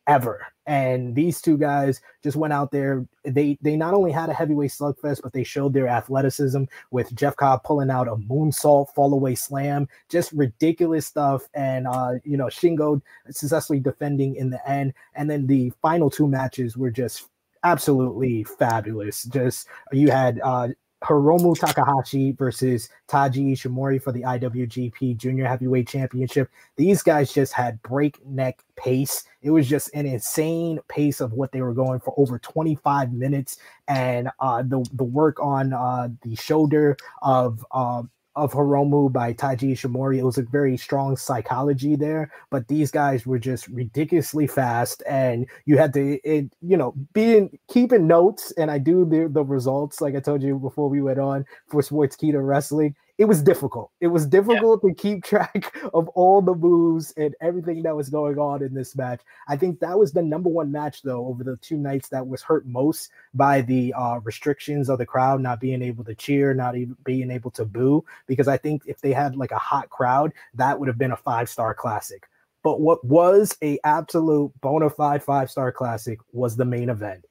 ever. And these two guys just went out there. They they not only had a heavyweight slugfest, but they showed their athleticism with Jeff Cobb pulling out a moonsault fall away slam, just ridiculous stuff. And uh, you know, Shingo successfully defending in the end. And then the final two matches were just absolutely fabulous. Just you had uh Hiromu Takahashi versus Taiji Ishimori for the IWGP Junior Heavyweight Championship. These guys just had breakneck pace. It was just an insane pace of what they were going for over 25 minutes, and uh, the the work on uh, the shoulder of uh, of Hiromu by Taiji Ishimori. It was a very strong psychology there, but these guys were just ridiculously fast, and you had to, it, you know, being keeping notes. And I do the the results, like I told you before we went on for Sportskeeda Wrestling it was difficult. It was difficult yeah. to keep track of all the moves and everything that was going on in this match. I think that was the number one match, though, over the two nights that was hurt most by the uh, restrictions of the crowd not being able to cheer, not even being able to boo. Because I think if they had like a hot crowd, that would have been a five star classic. But what was a absolute bona fide five star classic was the main event.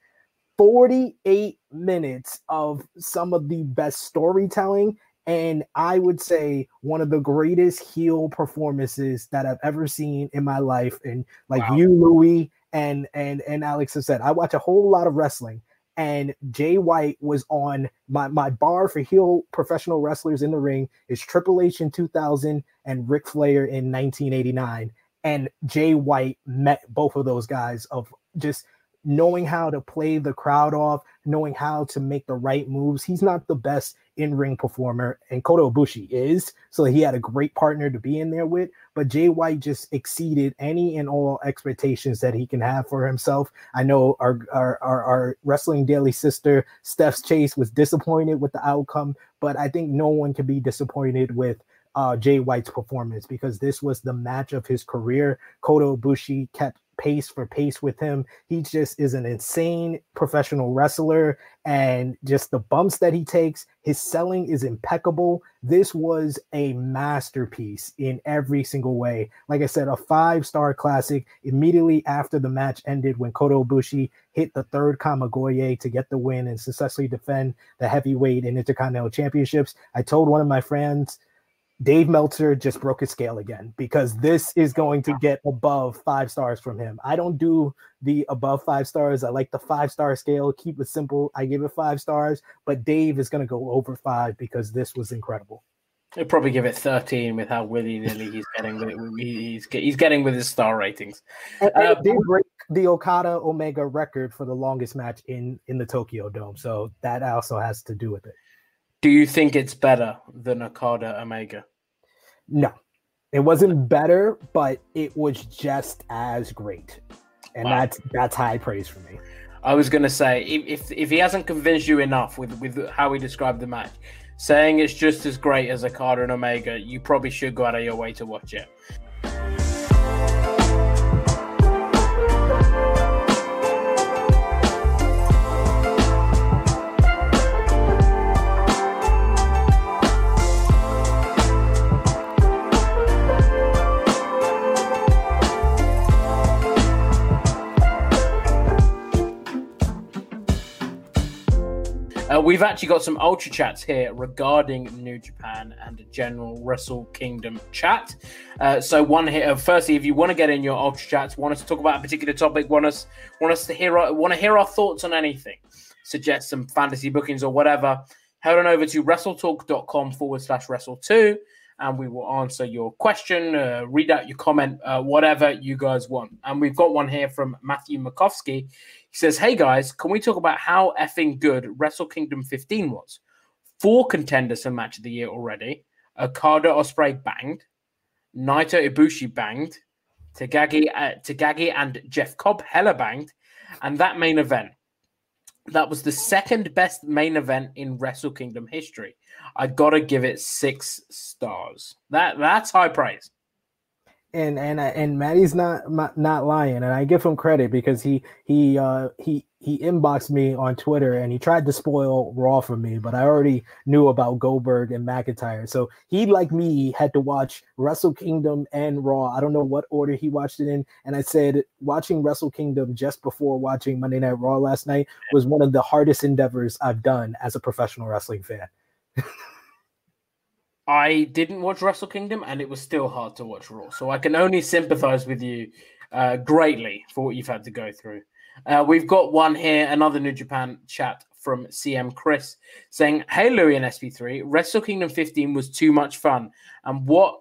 48 minutes of some of the best storytelling and I would say one of the greatest heel performances that I've ever seen in my life. And like wow. you, Louis, and and and Alex have said, I watch a whole lot of wrestling. And Jay White was on my, my bar for heel professional wrestlers in the ring is Triple H in 2000 and Ric Flair in 1989. And Jay White met both of those guys of just knowing how to play the crowd off, knowing how to make the right moves. He's not the best in ring performer, and Kota Ibushi is. So he had a great partner to be in there with. But Jay White just exceeded any and all expectations that he can have for himself. I know our our, our, our wrestling daily sister Steph's Chase was disappointed with the outcome, but I think no one can be disappointed with uh, Jay White's performance because this was the match of his career. Kota Ibushi kept pace for pace with him. He just is an insane professional wrestler, and just the bumps that he takes, his selling is impeccable. This was a masterpiece in every single way. Like I said, a five star classic. Immediately after the match ended, when Kota Ibushi hit the third Kamigoye to get the win and successfully defend the heavyweight and intercontinental championships, I told one of my friends Dave Meltzer just broke his scale again because this is going to get above five stars from him. I don't do the above five stars. I like the five star scale, keep it simple. I give it five stars, but Dave is going to go over five because this was incredible. He'll probably give it 13 with how willy nilly he's getting with it. He's, he's getting with his star ratings. And, and uh, did break the Okada Omega record for the longest match in in the Tokyo Dome, so that also has to do with it. Do you think it's better than Okada Omega? No, it wasn't better, but it was just as great, and wow. that's that's high praise for me. I was gonna say if if he hasn't convinced you enough with with how he described the match, saying it's just as great as Okada and Omega, you probably should go out of your way to watch it. We've actually got some ultra chats here regarding New Japan and a general Wrestle Kingdom chat. Uh, so one here, uh, firstly, if you want to get in your ultra chats, want us to talk about a particular topic, want us want us to hear our, want to hear our thoughts on anything, suggest some fantasy bookings or whatever, head on over to wrestletalk.com forward slash wrestle two and we will answer your question, uh, read out your comment, uh, whatever you guys want. And we've got one here from Matthew Makovsky. He says, Hey guys, can we talk about how effing good Wrestle Kingdom 15 was? Four contenders for match of the year already. Okada Ospreay banged, Naito Ibushi banged, Tagagi, uh, Takagi and Jeff Cobb hella banged, and that main event. That was the second best main event in Wrestle Kingdom history. I gotta give it six stars. That that's high praise and and and Maddie's not not lying, and I give him credit because he he uh he he inboxed me on Twitter and he tried to spoil Raw for me, but I already knew about Goldberg and McIntyre, so he like me had to watch Wrestle Kingdom and Raw. I don't know what order he watched it in, and I said watching Wrestle Kingdom just before watching Monday Night Raw last night was one of the hardest endeavors I've done as a professional wrestling fan. I didn't watch Wrestle Kingdom, and it was still hard to watch Raw. So I can only sympathize with you uh, greatly for what you've had to go through. Uh, we've got one here, another New Japan chat from CM Chris saying, Hey, Louis and SB3, Wrestle Kingdom 15 was too much fun. And what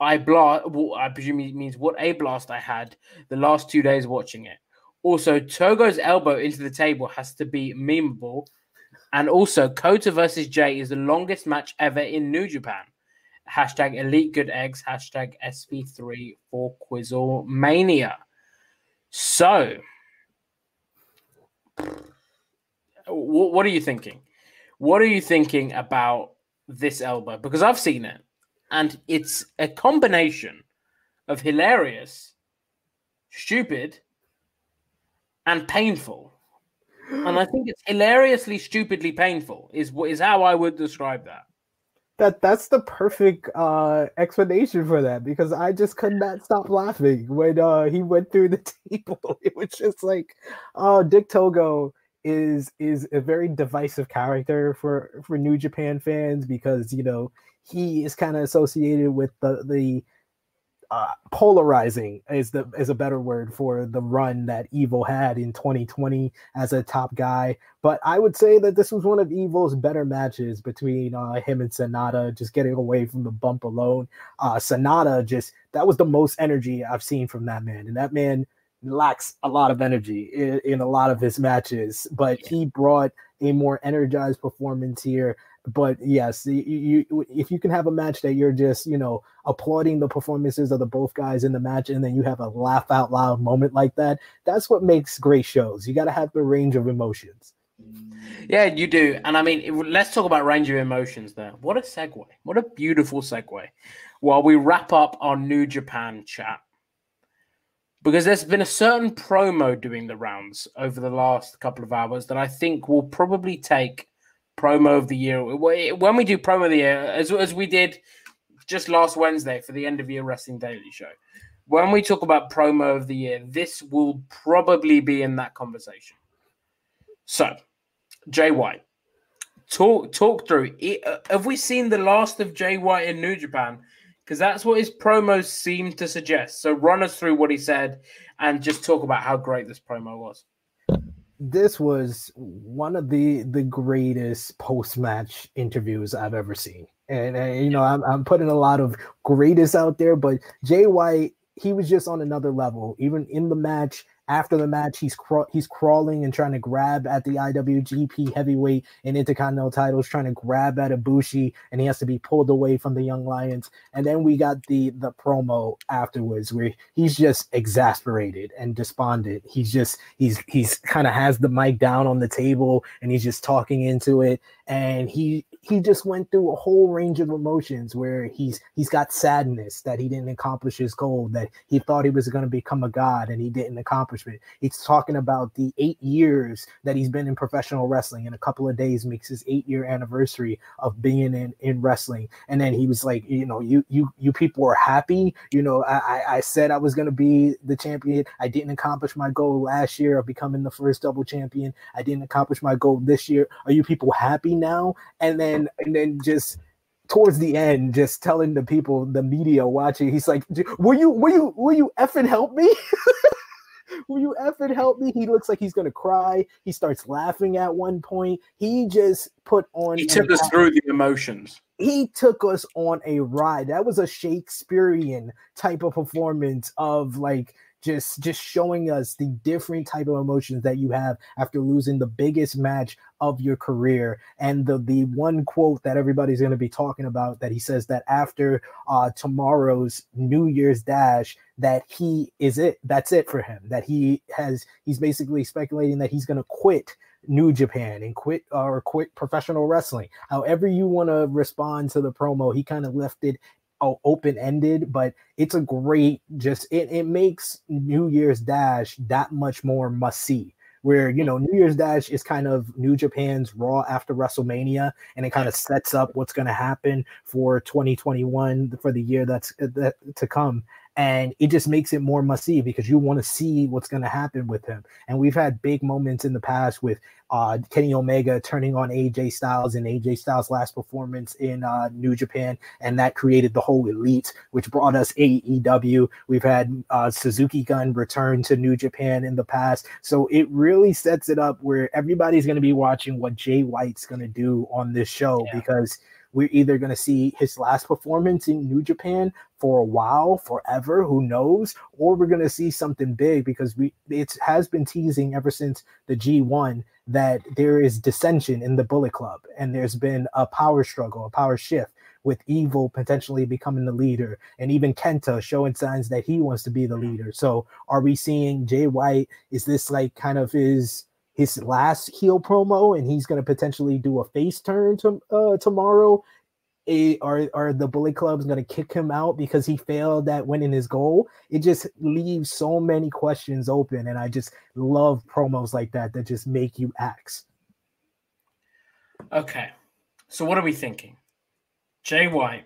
I blast, well, I presume it means what a blast I had the last two days watching it. Also, Togo's elbow into the table has to be memeable and also, Kota versus Jay is the longest match ever in New Japan. Hashtag Elite Good Eggs. Hashtag SB3 for Quizzle Mania. So, what are you thinking? What are you thinking about this elbow? Because I've seen it, and it's a combination of hilarious, stupid, and painful and I think it's hilariously, stupidly painful. Is is how I would describe that. That that's the perfect uh, explanation for that because I just could not stop laughing when uh, he went through the table. It was just like, oh, Dick Togo is is a very divisive character for for New Japan fans because you know he is kind of associated with the the uh, polarizing is the is a better word for the run that Evil had in 2020 as a top guy. But I would say that this was one of Evil's better matches between uh, him and Sanada, just getting away from the bump alone. Uh, Sanada just that was the most energy I've seen from that man, and that man lacks a lot of energy in, in a lot of his matches, but he brought a more energized performance here but yes, you, you, if you can have a match that you're just you know applauding the performances of the both guys in the match, and then you have a laugh out loud moment like that, that's what makes great shows. You got to have the range of emotions. Yeah, you do. And I mean, let's talk about range of emotions there. What a segue. What a beautiful segue. While we wrap up our New Japan chat, because there's been a certain promo doing the rounds over the last couple of hours that I think will probably take promo of the year. When we do promo of the year, as, as we did just last Wednesday for the end of year wrestling daily show, when we talk about promo of the year, this will probably be in that conversation. So, Jay White, talk talk through. Uh, have we seen the last of Jay White in New Japan? Because that's what his promos seem to suggest. So, run us through what he said and just talk about how great this promo was. This was one of the the greatest post match interviews I've ever seen, and, and you know I'm I'm putting a lot of greatest out there, but Jay White he was just on another level. Even in the match, after the match, he's he's crawling and trying to grab at the IWGP Heavyweight and Intercontinental titles, trying to grab at Ibushi, and he has to be pulled away from the Young Lions. And then we got the the promo afterwards where he's just exasperated and despondent. He's just he's he's kind of has the mic down on the table and he's just talking into it, and he he just went through a whole range of emotions where he's he's got sadness that he didn't accomplish his goal that he thought he was going to become a god and he didn't accomplish it. He's talking about the eight years that he's been in professional wrestling in a couple of days makes his eight year anniversary of being in in wrestling. And then he was like you know you you you people are happy. You know i i said i was going to be the champion. I didn't accomplish my goal last year of becoming the first double champion. I didn't accomplish my goal this year. Are you people happy now and then and then just towards the end, just telling the people, the media watching, he's like, "Will you, will you, will you effing help me?" Will you effing help me? He looks like he's gonna cry. He starts laughing at one point. He just put on. He took us through the emotions. He took us on a ride. That was a Shakespearean type of performance of like just just showing us the different type of emotions that you have after losing the biggest match of your career and the the one quote that everybody's going to be talking about that he says that after uh tomorrow's new year's dash that he is it that's it for him that he has he's basically speculating that he's going to quit New Japan and quit or quit professional wrestling. However, you want to respond to the promo, he kind of left it open ended, but it's a great just it, it makes New Year's Dash that much more must see. Where you know New Year's Dash is kind of New Japan's Raw after WrestleMania, and it kind of sets up what's going to happen for 2021 for the year that's uh, that, to come and it just makes it more must see because you want to see what's going to happen with him. And we've had big moments in the past with uh, Kenny Omega turning on AJ Styles and AJ Styles' last performance in uh, New Japan, and that created the whole elite, which brought us AEW. We've had uh, Suzuki Gun return to New Japan in the past, so it really sets it up where everybody's going to be watching what Jay White's going to do on this show yeah. because we're either going to see his last performance in New Japan for a while, forever, who knows, or we're going to see something big because we it has been teasing ever since the G1 that there is dissension in the Bullet Club and there's been a power struggle, a power shift with Evil potentially becoming the leader, and even Kenta showing signs that he wants to be the mm. leader. So, are we seeing Jay White? Is this like kind of his his last heel promo, and he's going to potentially do a face turn to, uh, tomorrow. A, are are the Bullet Clubs going to kick him out because he failed at winning his goal? It just leaves so many questions open, and I just love promos like that that just make you ask. Okay, so what are we thinking? Jay White.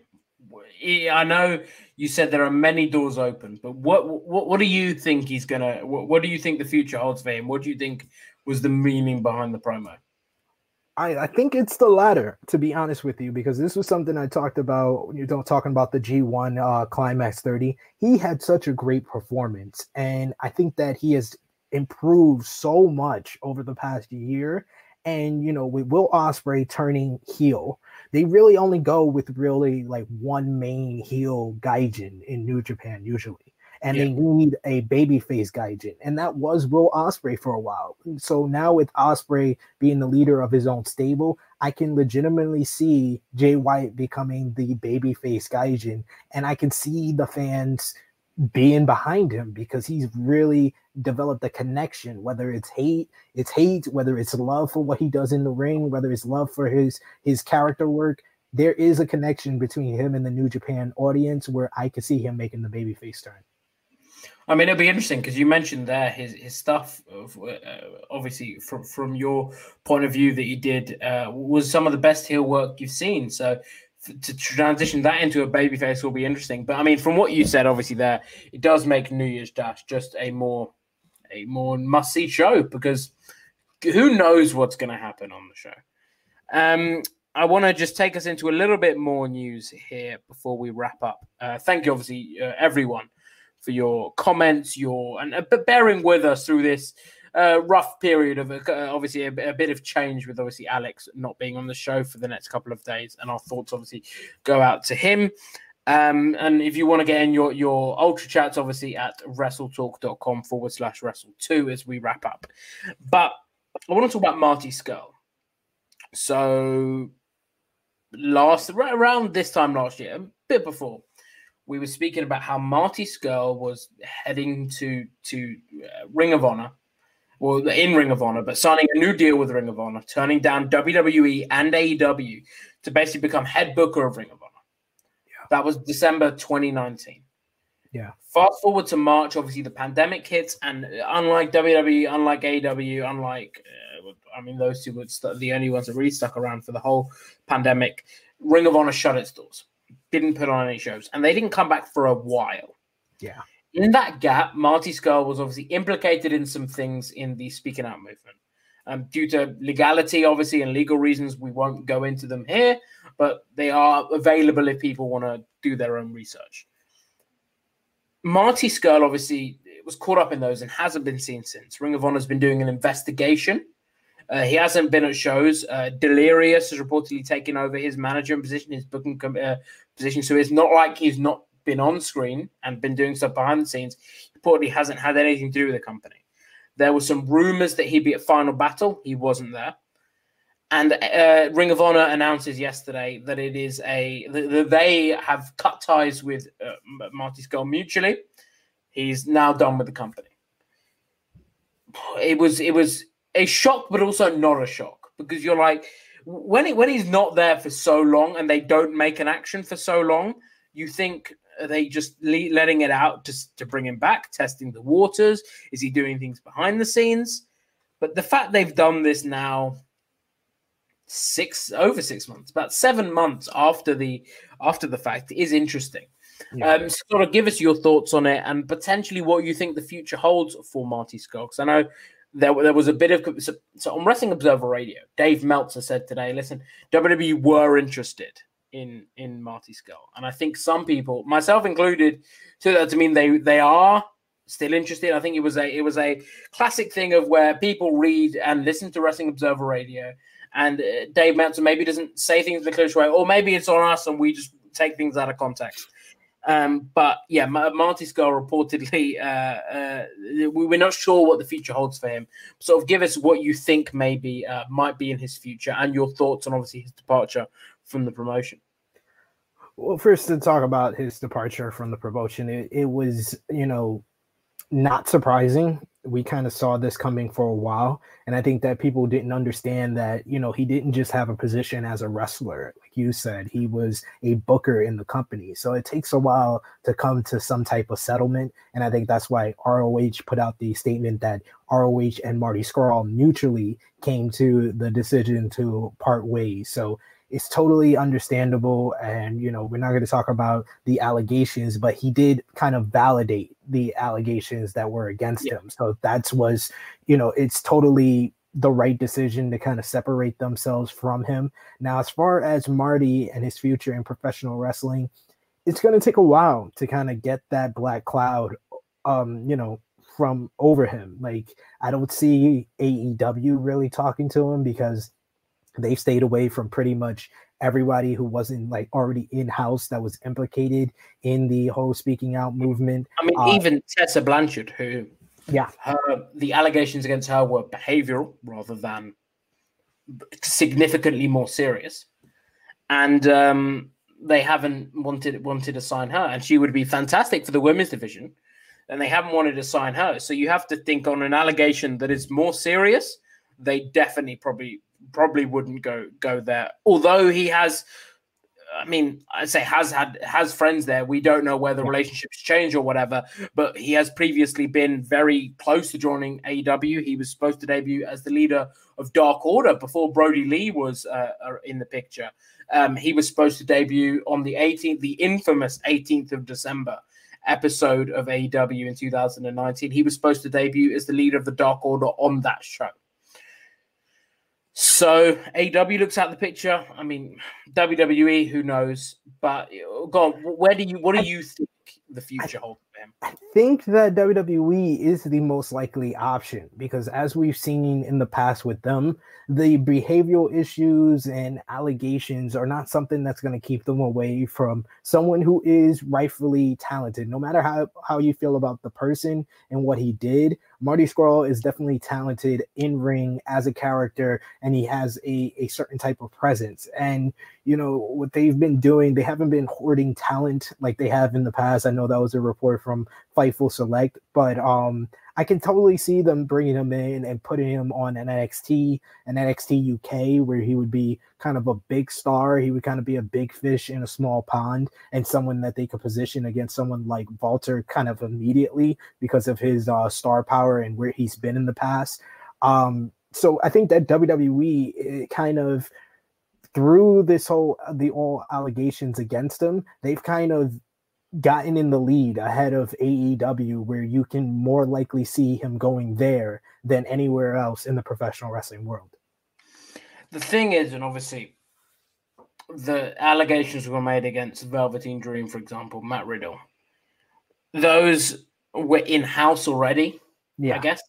I know you said there are many doors open, but what what what do you think he's gonna? What, what do you think the future holds for him? What do you think was the meaning behind the promo? I, I think it's the latter, to be honest with you, because this was something I talked about when you're talking about the G1 uh, Climax 30. He had such a great performance, and I think that he has improved so much over the past year. And you know, with Will Ospreay turning heel, they really only go with really like one main heel gaijin in New Japan usually and yeah. they need a babyface gaijin, and that was Will Ospreay for a while. So now with Ospreay being the leader of his own stable, I can legitimately see Jay White becoming the babyface gaijin, and I can see the fans being behind him because he's really developed a connection whether it's hate it's hate whether it's love for what he does in the ring whether it's love for his his character work there is a connection between him and the new japan audience where i could see him making the babyface turn I mean, it'll be interesting because you mentioned there his his stuff. Of, uh, obviously, from from your point of view, that he did uh, was some of the best heel work you've seen. So f- to transition that into a babyface will be interesting. But I mean, from what you said, obviously there it does make New Year's Dash just a more a more must see show because who knows what's going to happen on the show. Um, I want to just take us into a little bit more news here before we wrap up. Uh, thank you, obviously, uh, everyone for your comments, your and uh, bearing with us through this uh, rough period of uh, obviously a, a, bit of change with obviously Alex not being on the show for the next couple of days, and our thoughts obviously go out to him. Um, and if you want to get in your your ultra chats, obviously at wrestletalk.com forward slash wrestle two as we wrap up. But I want to talk about Marty Scurll. So last around this time last year, a bit before, we were speaking about how Marty Scurll was heading to to uh, Ring of Honor, well, in Ring of Honor, but signing a new deal with Ring of Honor, turning down WWE and AEW to basically become head booker of Ring of Honor. Yeah. That was December 2019. Yeah. Fast forward to March, obviously the pandemic hits, and unlike WWE, unlike AEW, unlike uh, I mean those two were the only ones that really stuck around for the whole pandemic. Ring of Honor shut its doors didn't put on any shows, and they didn't come back for a while. Yeah. In that gap, Marty Scurll was obviously implicated in some things in the speaking out movement. Um, due to legality, obviously, and legal reasons, we won't go into them here, but they are available if people want to do their own research. Marty Scurll obviously was caught up in those and hasn't been seen since. Ring of Honor has been doing an investigation uh, he hasn't been at shows. Uh, Delirious has reportedly taken over his management position, his booking uh, position. So it's not like he's not been on screen and been doing stuff behind the scenes. He reportedly hasn't had anything to do with the company. There were some rumors that he'd be at Final Battle. He wasn't there. And uh, Ring of Honor announces yesterday that it is a that they have cut ties with uh, Marty Scurll mutually. He's now done with the company. It was it was a shock, but also not a shock because you're like when it, when he's not there for so long and they don't make an action for so long, you think are they just le- letting it out to, to bring him back, testing the waters? Is he doing things behind the scenes? But the fact they've done this now six over six months, about seven months after the after the fact is interesting. Yeah. Um, sort of give us your thoughts on it and potentially what you think the future holds for Marty. Because I know there, there was a bit of so, so, on Wrestling Observer Radio. Dave Meltzer said today, "Listen, WWE were interested in in Marty Scurll, and I think some people, myself included, took that to mean they they are still interested. I think it was a it was a classic thing of where people read and listen to Wrestling Observer Radio, and uh, Dave Meltzer maybe doesn't say things in the clearest way, or maybe it's on us and we just take things out of context. Um, but yeah, Marty Scurll reportedly, uh, uh, we're not sure what the future holds for him. Sort of give us what you think maybe uh, might be in his future and your thoughts on obviously his departure from the promotion. Well, first to talk about his departure from the promotion, it, it was, you know, not surprising we kind of saw this coming for a while and i think that people didn't understand that you know he didn't just have a position as a wrestler like you said he was a booker in the company. So it takes a while to come to some type of settlement and i think that's why roh put out the statement that roh and marty scurll mutually came to the decision to part ways. So it's totally understandable and you know we're not going to talk about the allegations but he did kind of validate the allegations that were against yeah. him. So that's was you know it's totally the right decision to kind of separate themselves from him. Now as far as marty and his future in professional wrestling it's going to take a while to kind of get that black cloud um you know from over him. Like i don't see aew really talking to him because they stayed away from pretty much everybody who wasn't like already in house that was implicated in the whole speaking out movement. I mean, uh, even Tessa Blanchard, who yeah, her the allegations against her were behavioral rather than significantly more serious, and um, they haven't wanted wanted to sign her, and she would be fantastic for the women's division, and they haven't wanted to sign her. So you have to think on an allegation that is more serious. They definitely probably probably wouldn't go go there. Although he has I mean, I say has had has friends there. We don't know whether relationships change or whatever, but he has previously been very close to joining AEW. He was supposed to debut as the leader of Dark Order before Brodie Lee was uh, uh in the picture. Um, he was supposed to debut on the 18th, the infamous 18th of December episode of AEW in 2019. He was supposed to debut as the leader of the Dark Order on that show. So AW looks at the picture. I mean, WWE, who knows? But go on, where do you? What do you think the future holds for him? I think that WWE is the most likely option because, as we've seen in the past with them, the behavioral issues and allegations are not something that's going to keep them away from someone who is rightfully talented. No matter how, how you feel about the person and what he did, Marty Scurll is definitely talented in ring as a character, and he has a, a certain type of presence. And, you know, what they've been doing, they haven't been hoarding talent like they have in the past. I know that was a report from Fightful Select, but um, I can totally see them bringing him in and putting him on an NXT, an NXT UK, where he would be kind of a big star. He would kind of be a big fish in a small pond and someone that they could position against someone like Walter kind of immediately because of his uh, star power and where he's been in the past. Um, so I think that WWE kind of through this whole the all allegations against him, they've kind of gotten in the lead ahead of AEW, where you can more likely see him going there than anywhere else in the professional wrestling world. The thing is, and obviously, the allegations were made against Velveteen Dream, for example, Matt Riddle. Those were in house already, yeah. I guess.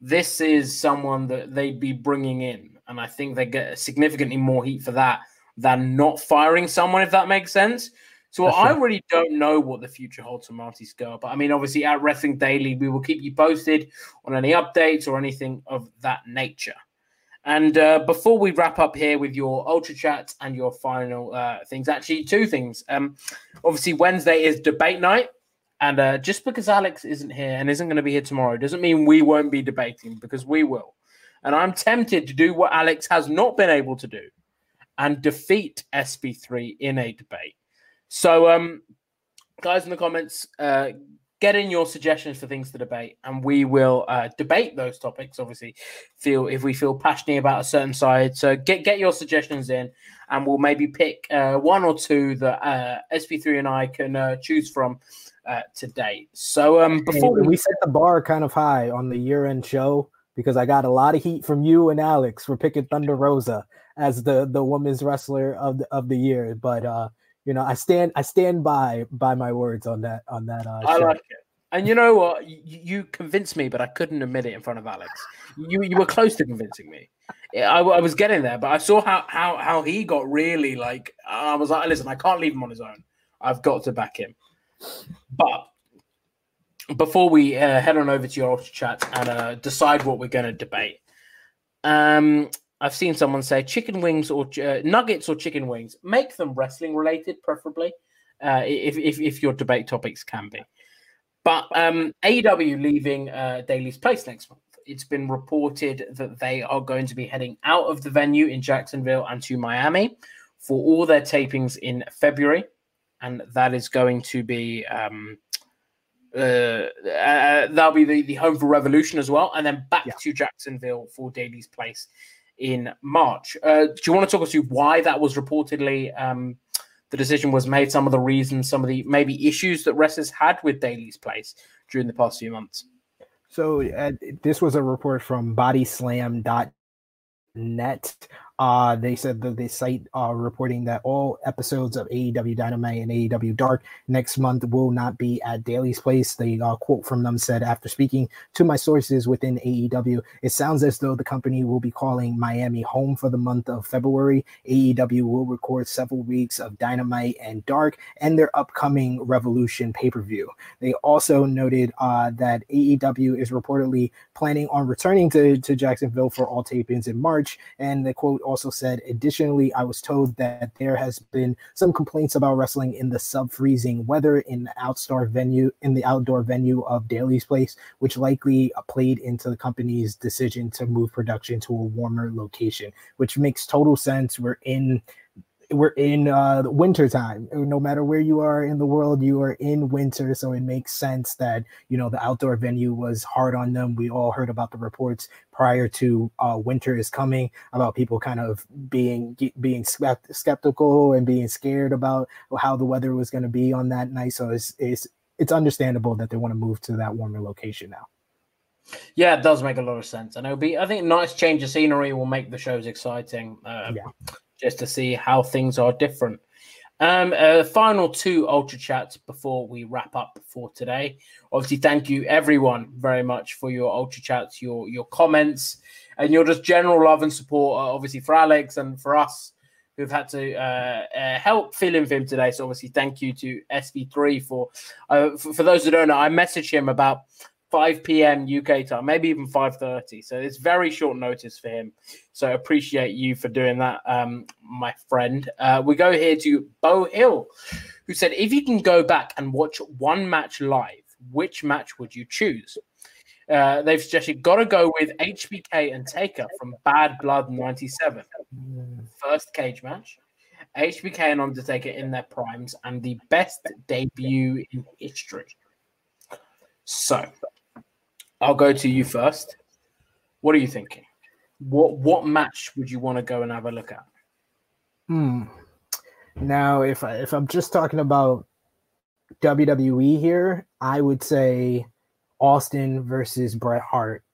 This is someone that they'd be bringing in, and I think they get significantly more heat for that than not firing someone, if that makes sense. So I really don't know what the future holds for Marty Scurll. But I mean, obviously, at Wrestling Daily, we will keep you posted on any updates or anything of that nature. And uh, before we wrap up here with your ultra chat and your final uh, things, actually, two things. Um, obviously, Wednesday is debate night. And uh, just because Alex isn't here and isn't going to be here tomorrow doesn't mean we won't be debating because we will. And I'm tempted to do what Alex has not been able to do and defeat SB3 in a debate. So, um, guys in the comments, uh, get in your suggestions for things to debate, and we will uh, debate those topics. Obviously, feel if we feel passionate about a certain side. So get get your suggestions in, and we'll maybe pick uh, one or two that uh, SB3 and I can uh, choose from uh, today. So um, before we, we set the bar kind of high on the year end show because I got a lot of heat from you and Alex for picking Thunder Rosa as the the women's wrestler of the, of the year, but. You know, I stand I stand by by my words on that on that. Uh, I like it. And you know what? You, you, convinced me, but I couldn't admit it in front of Alex. You you were close to convincing me. I, I was getting there, but I saw how how how he got really like. I was like, listen, I can't leave him on his own. I've got to back him. But before we uh, head on over to your ultra chat and uh, decide what we're going to debate, um, I've seen someone say chicken wings or uh, nuggets or chicken wings. Make them wrestling related, preferably, uh, if, if, if your debate topics can be. But um, AEW leaving uh, Daily's Place next month. It's been reported that they are going to be heading out of the venue in Jacksonville and to Miami for all their tapings in February, and that is going to be um, uh, uh, that'll be the, the home for Revolution as well, and then back yeah. to Jacksonville for Daily's Place in March. Uh, do you want to talk us through why that was reportedly um, the decision was made? Some of the reasons, some of the maybe issues that wrestlers had with Daily's place during the past few months. So uh, this was a report from BodySlam.net. Uh, they said that the site uh, reporting that all episodes of AEW Dynamite and AEW Dark next month will not be at Daily's Place. The uh, quote from them said, after speaking to my sources within AEW, it sounds as though the company will be calling Miami home for the month of February. AEW will record several weeks of Dynamite and Dark and their upcoming Revolution pay per view. They also noted uh, that AEW is reportedly planning on returning to, to Jacksonville for all tapings in March. And the quote also said, additionally, I was told that there has been some complaints about wrestling in the sub-freezing weather in the outdoor venue in the outdoor venue of Daily's Place, which likely played into the company's decision to move production to a warmer location, which makes total sense. We're in we're in uh, winter time. No matter where you are in the world, you are in winter, so it makes sense that you know the outdoor venue was hard on them. We all heard about the reports prior to uh, winter is coming about people kind of being being skeptical and being scared about how the weather was going to be on that night. So it's it's it's understandable that they want to move to that warmer location now. Yeah, it does make a lot of sense, and it'll be. I think nice change of scenery will make the shows exciting. Uh, yeah just to see how things are different. Um, uh, final two ultra chats before we wrap up for today. Obviously, thank you everyone very much for your ultra chats, your your comments, and your just general love and support. Uh, obviously, for Alex and for us who've had to uh, uh, help fill in for him today. So, obviously, thank you to SB3 for, uh, for for those who don't know. I messaged him about 5 p.m. UK time, maybe even 5:30. So it's very short notice for him. So appreciate you for doing that, um, my friend. Uh, we go here to Bo Hill, who said, "If you can go back and watch one match live, which match would you choose?" Uh, they've suggested got to go with HBK and Taker from Bad Blood '97, first cage match. HBK and Undertaker in their primes and the best debut in history. So, I'll go to you first. What are you thinking? What what match would you want to go and have a look at? Hmm. Now, if I, if I'm just talking about WWE here, I would say Austin versus Bret Hart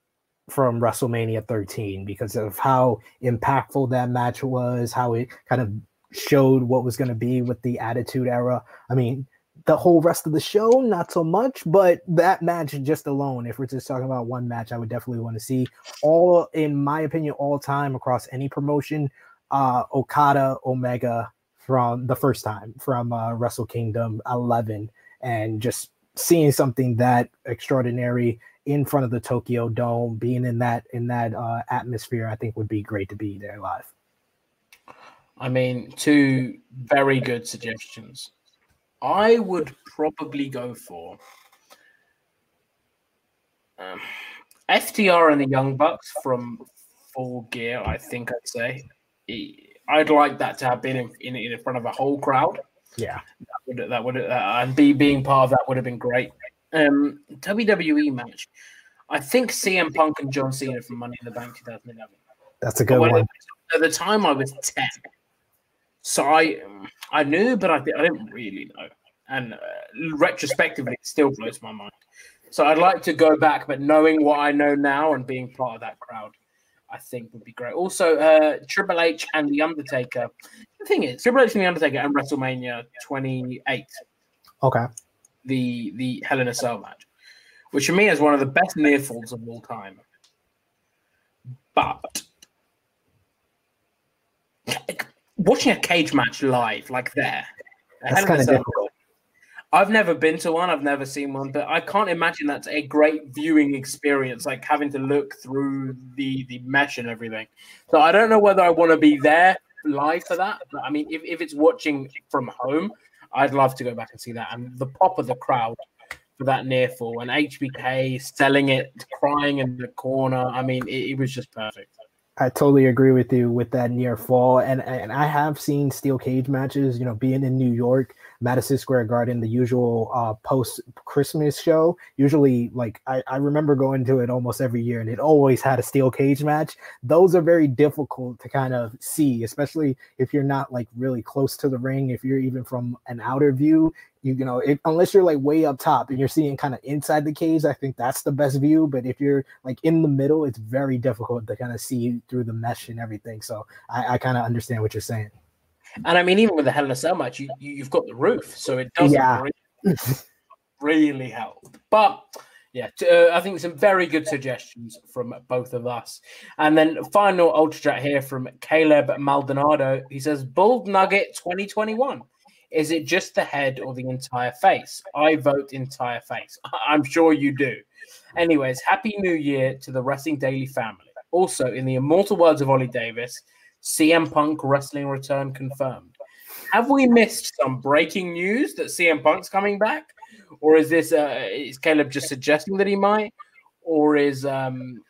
from WrestleMania 13 because of how impactful that match was, how it kind of showed what was going to be with the Attitude Era. I mean, the whole rest of the show, not so much, but that match just alone, if we're just talking about one match, I would definitely want to see all, in my opinion, all time across any promotion, uh, Okada Omega from the first time from uh, Wrestle Kingdom 11, and just seeing something that extraordinary in front of the Tokyo Dome, being in that in that uh, atmosphere, I think would be great to be there live. I mean, two very good suggestions. I would probably go for um, FTR and the Young Bucks from Full Gear. I think I'd say I'd like that to have been in, in, in front of a whole crowd. Yeah, that would that would uh, and be being part of that would have been great. Um, WWE match. I think CM Punk and John Cena from Money in the Bank 2011. That's a good one. At the time, I was ten. So I I knew, but I, I didn't really know. And uh, retrospectively, it still blows my mind. So I'd like to go back, but knowing what I know now and being part of that crowd, I think would be great. Also, uh, Triple H and The Undertaker. The thing is, Triple H and The Undertaker and WrestleMania 28. Okay. The the Hell in a Cell match, which for me is one of the best near falls of all time. But watching a cage match live like there, that's kind of difficult. I've never been to one. I've never seen one, but I can't imagine that's a great viewing experience. Like having to look through the the mesh and everything. So I don't know whether I want to be there live for that. But I mean, if, if it's watching from home, I'd love to go back and see that. And the pop of the crowd for that near fall and HBK selling it, crying in the corner. I mean, it, it was just perfect. I totally agree with you with that near fall, and and I have seen steel cage matches. You know, being in New York, Madison Square Garden, the usual uh, post Christmas show. Usually, like I, I remember going to it almost every year, and it always had a steel cage match. Those are very difficult to kind of see, especially if you're not like really close to the ring. If you're even from an outer view, you, you know, if, unless you're like way up top and you're seeing kind of inside the cage, I think that's the best view. But if you're like in the middle, it's very difficult to kind of see through the mesh and everything. So I, I kind of understand what you're saying. And I mean, even with the Hell in a Cell match, you, you have got the roof, so it doesn't yeah. really, really help. But yeah, uh, I think some very good suggestions from both of us. And then final ultra chat here from Caleb Maldonado. He says, "Bull Nugget 2021." Is it just the head or the entire face? I vote entire face. I'm sure you do. Anyways, happy new year to the Wrestling Daily family. Also, in the immortal words of Ollie Davis, CM Punk wrestling return confirmed. Have we missed some breaking news that CM Punk's coming back, or is this uh, is Caleb just suggesting that he might, or is um,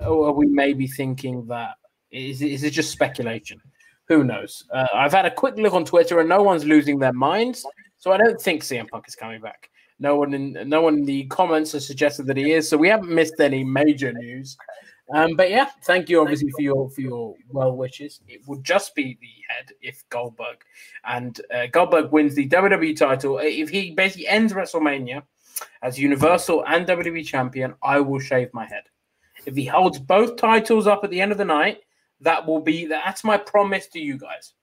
or are we maybe thinking that is is it just speculation? Who knows? Uh, I've had a quick look on Twitter, and no one's losing their minds. So I don't think CM Punk is coming back. No one in no one in the comments has suggested that he is. So we haven't missed any major news. Um, but yeah, thank you obviously for your for your well wishes. It would just be the head if Goldberg and uh, Goldberg wins the WWE title. If he basically ends WrestleMania as Universal and WWE champion, I will shave my head. If he holds both titles up at the end of the night, that will be that's my promise to you guys.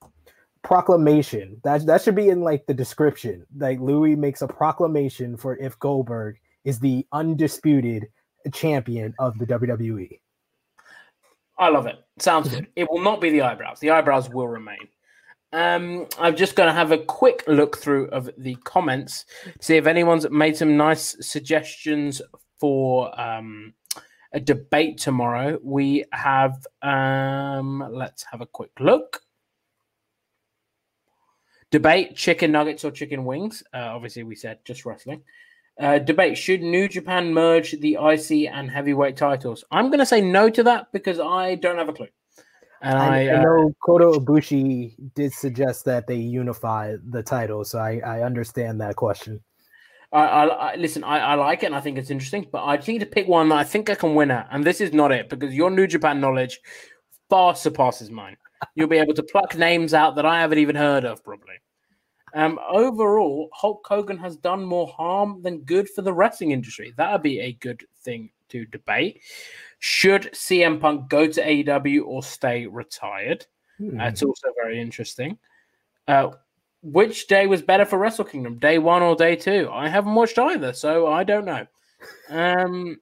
Proclamation. That that should be in like the description. Like Louis makes a proclamation for if Goldberg is the undisputed champion of the WWE. I love it. Sounds good. It will not be the eyebrows. The eyebrows will remain. Um, I'm just going to have a quick look through of the comments, see if anyone's made some nice suggestions for um, a debate tomorrow. We have, um, let's have a quick look. Debate chicken nuggets or chicken wings. Uh, obviously, we said just wrestling. Uh, debate Should New Japan merge the IC and heavyweight titles? I'm going to say no to that because I don't have a clue. And I, I, I know uh, Kota Ibushi did suggest that they unify the title, so I, I understand that question. I, I, listen. I, I like it, and I think it's interesting. But I need to pick one that I think I can win at, and this is not it because your New Japan knowledge far surpasses mine. You'll be able to pluck names out that I haven't even heard of, probably. Um, overall, Hulk Hogan has done more harm than good for the wrestling industry. That would be a good thing to debate. Should CM Punk go to AEW or stay retired? Hmm. That's also very interesting. Uh, which day was better for Wrestle Kingdom, day one or day two? I haven't watched either, so I don't know. Um,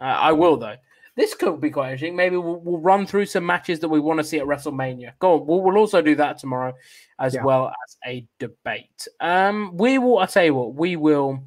uh, I will though. This could be quite interesting. Maybe we'll, we'll, run through some matches that we want to see at WrestleMania. Go on. We'll, we'll also do that tomorrow as yeah. well as a debate. Um, we will. I say what we will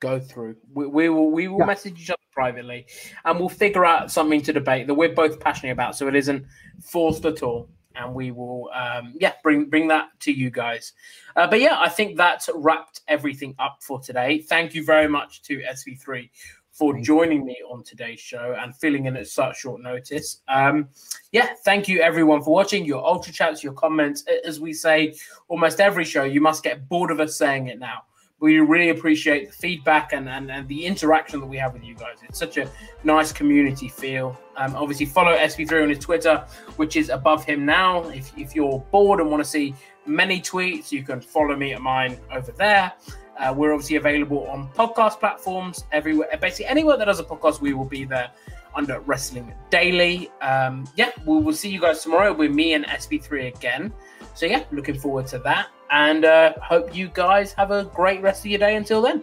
go through. We, we will. We will yeah. message each other privately, and we'll figure out something to debate that we're both passionate about, so it isn't forced at all. And we will, um, yeah, bring bring that to you guys. Uh, but yeah, I think that's wrapped everything up for today. Thank you very much to SB3 for joining me on today's show and filling in at such short notice. Um, yeah, thank you everyone for watching. Your ultra chats, your comments. As we say almost every show, you must get bored of us saying it now. We really appreciate the feedback and, and, and the interaction that we have with you guys. It's such a nice community feel. Um, obviously, follow SB3 on his Twitter, which is above him now. If, if you're bored and want to see many tweets, you can follow me at mine over there. Uh, we're obviously available on podcast platforms everywhere. Basically, anywhere that does a podcast, we will be there under Wrestling Daily. Um, yeah, we will see you guys tomorrow with me and SB3 again. So, yeah, looking forward to that. And uh, hope you guys have a great rest of your day until then.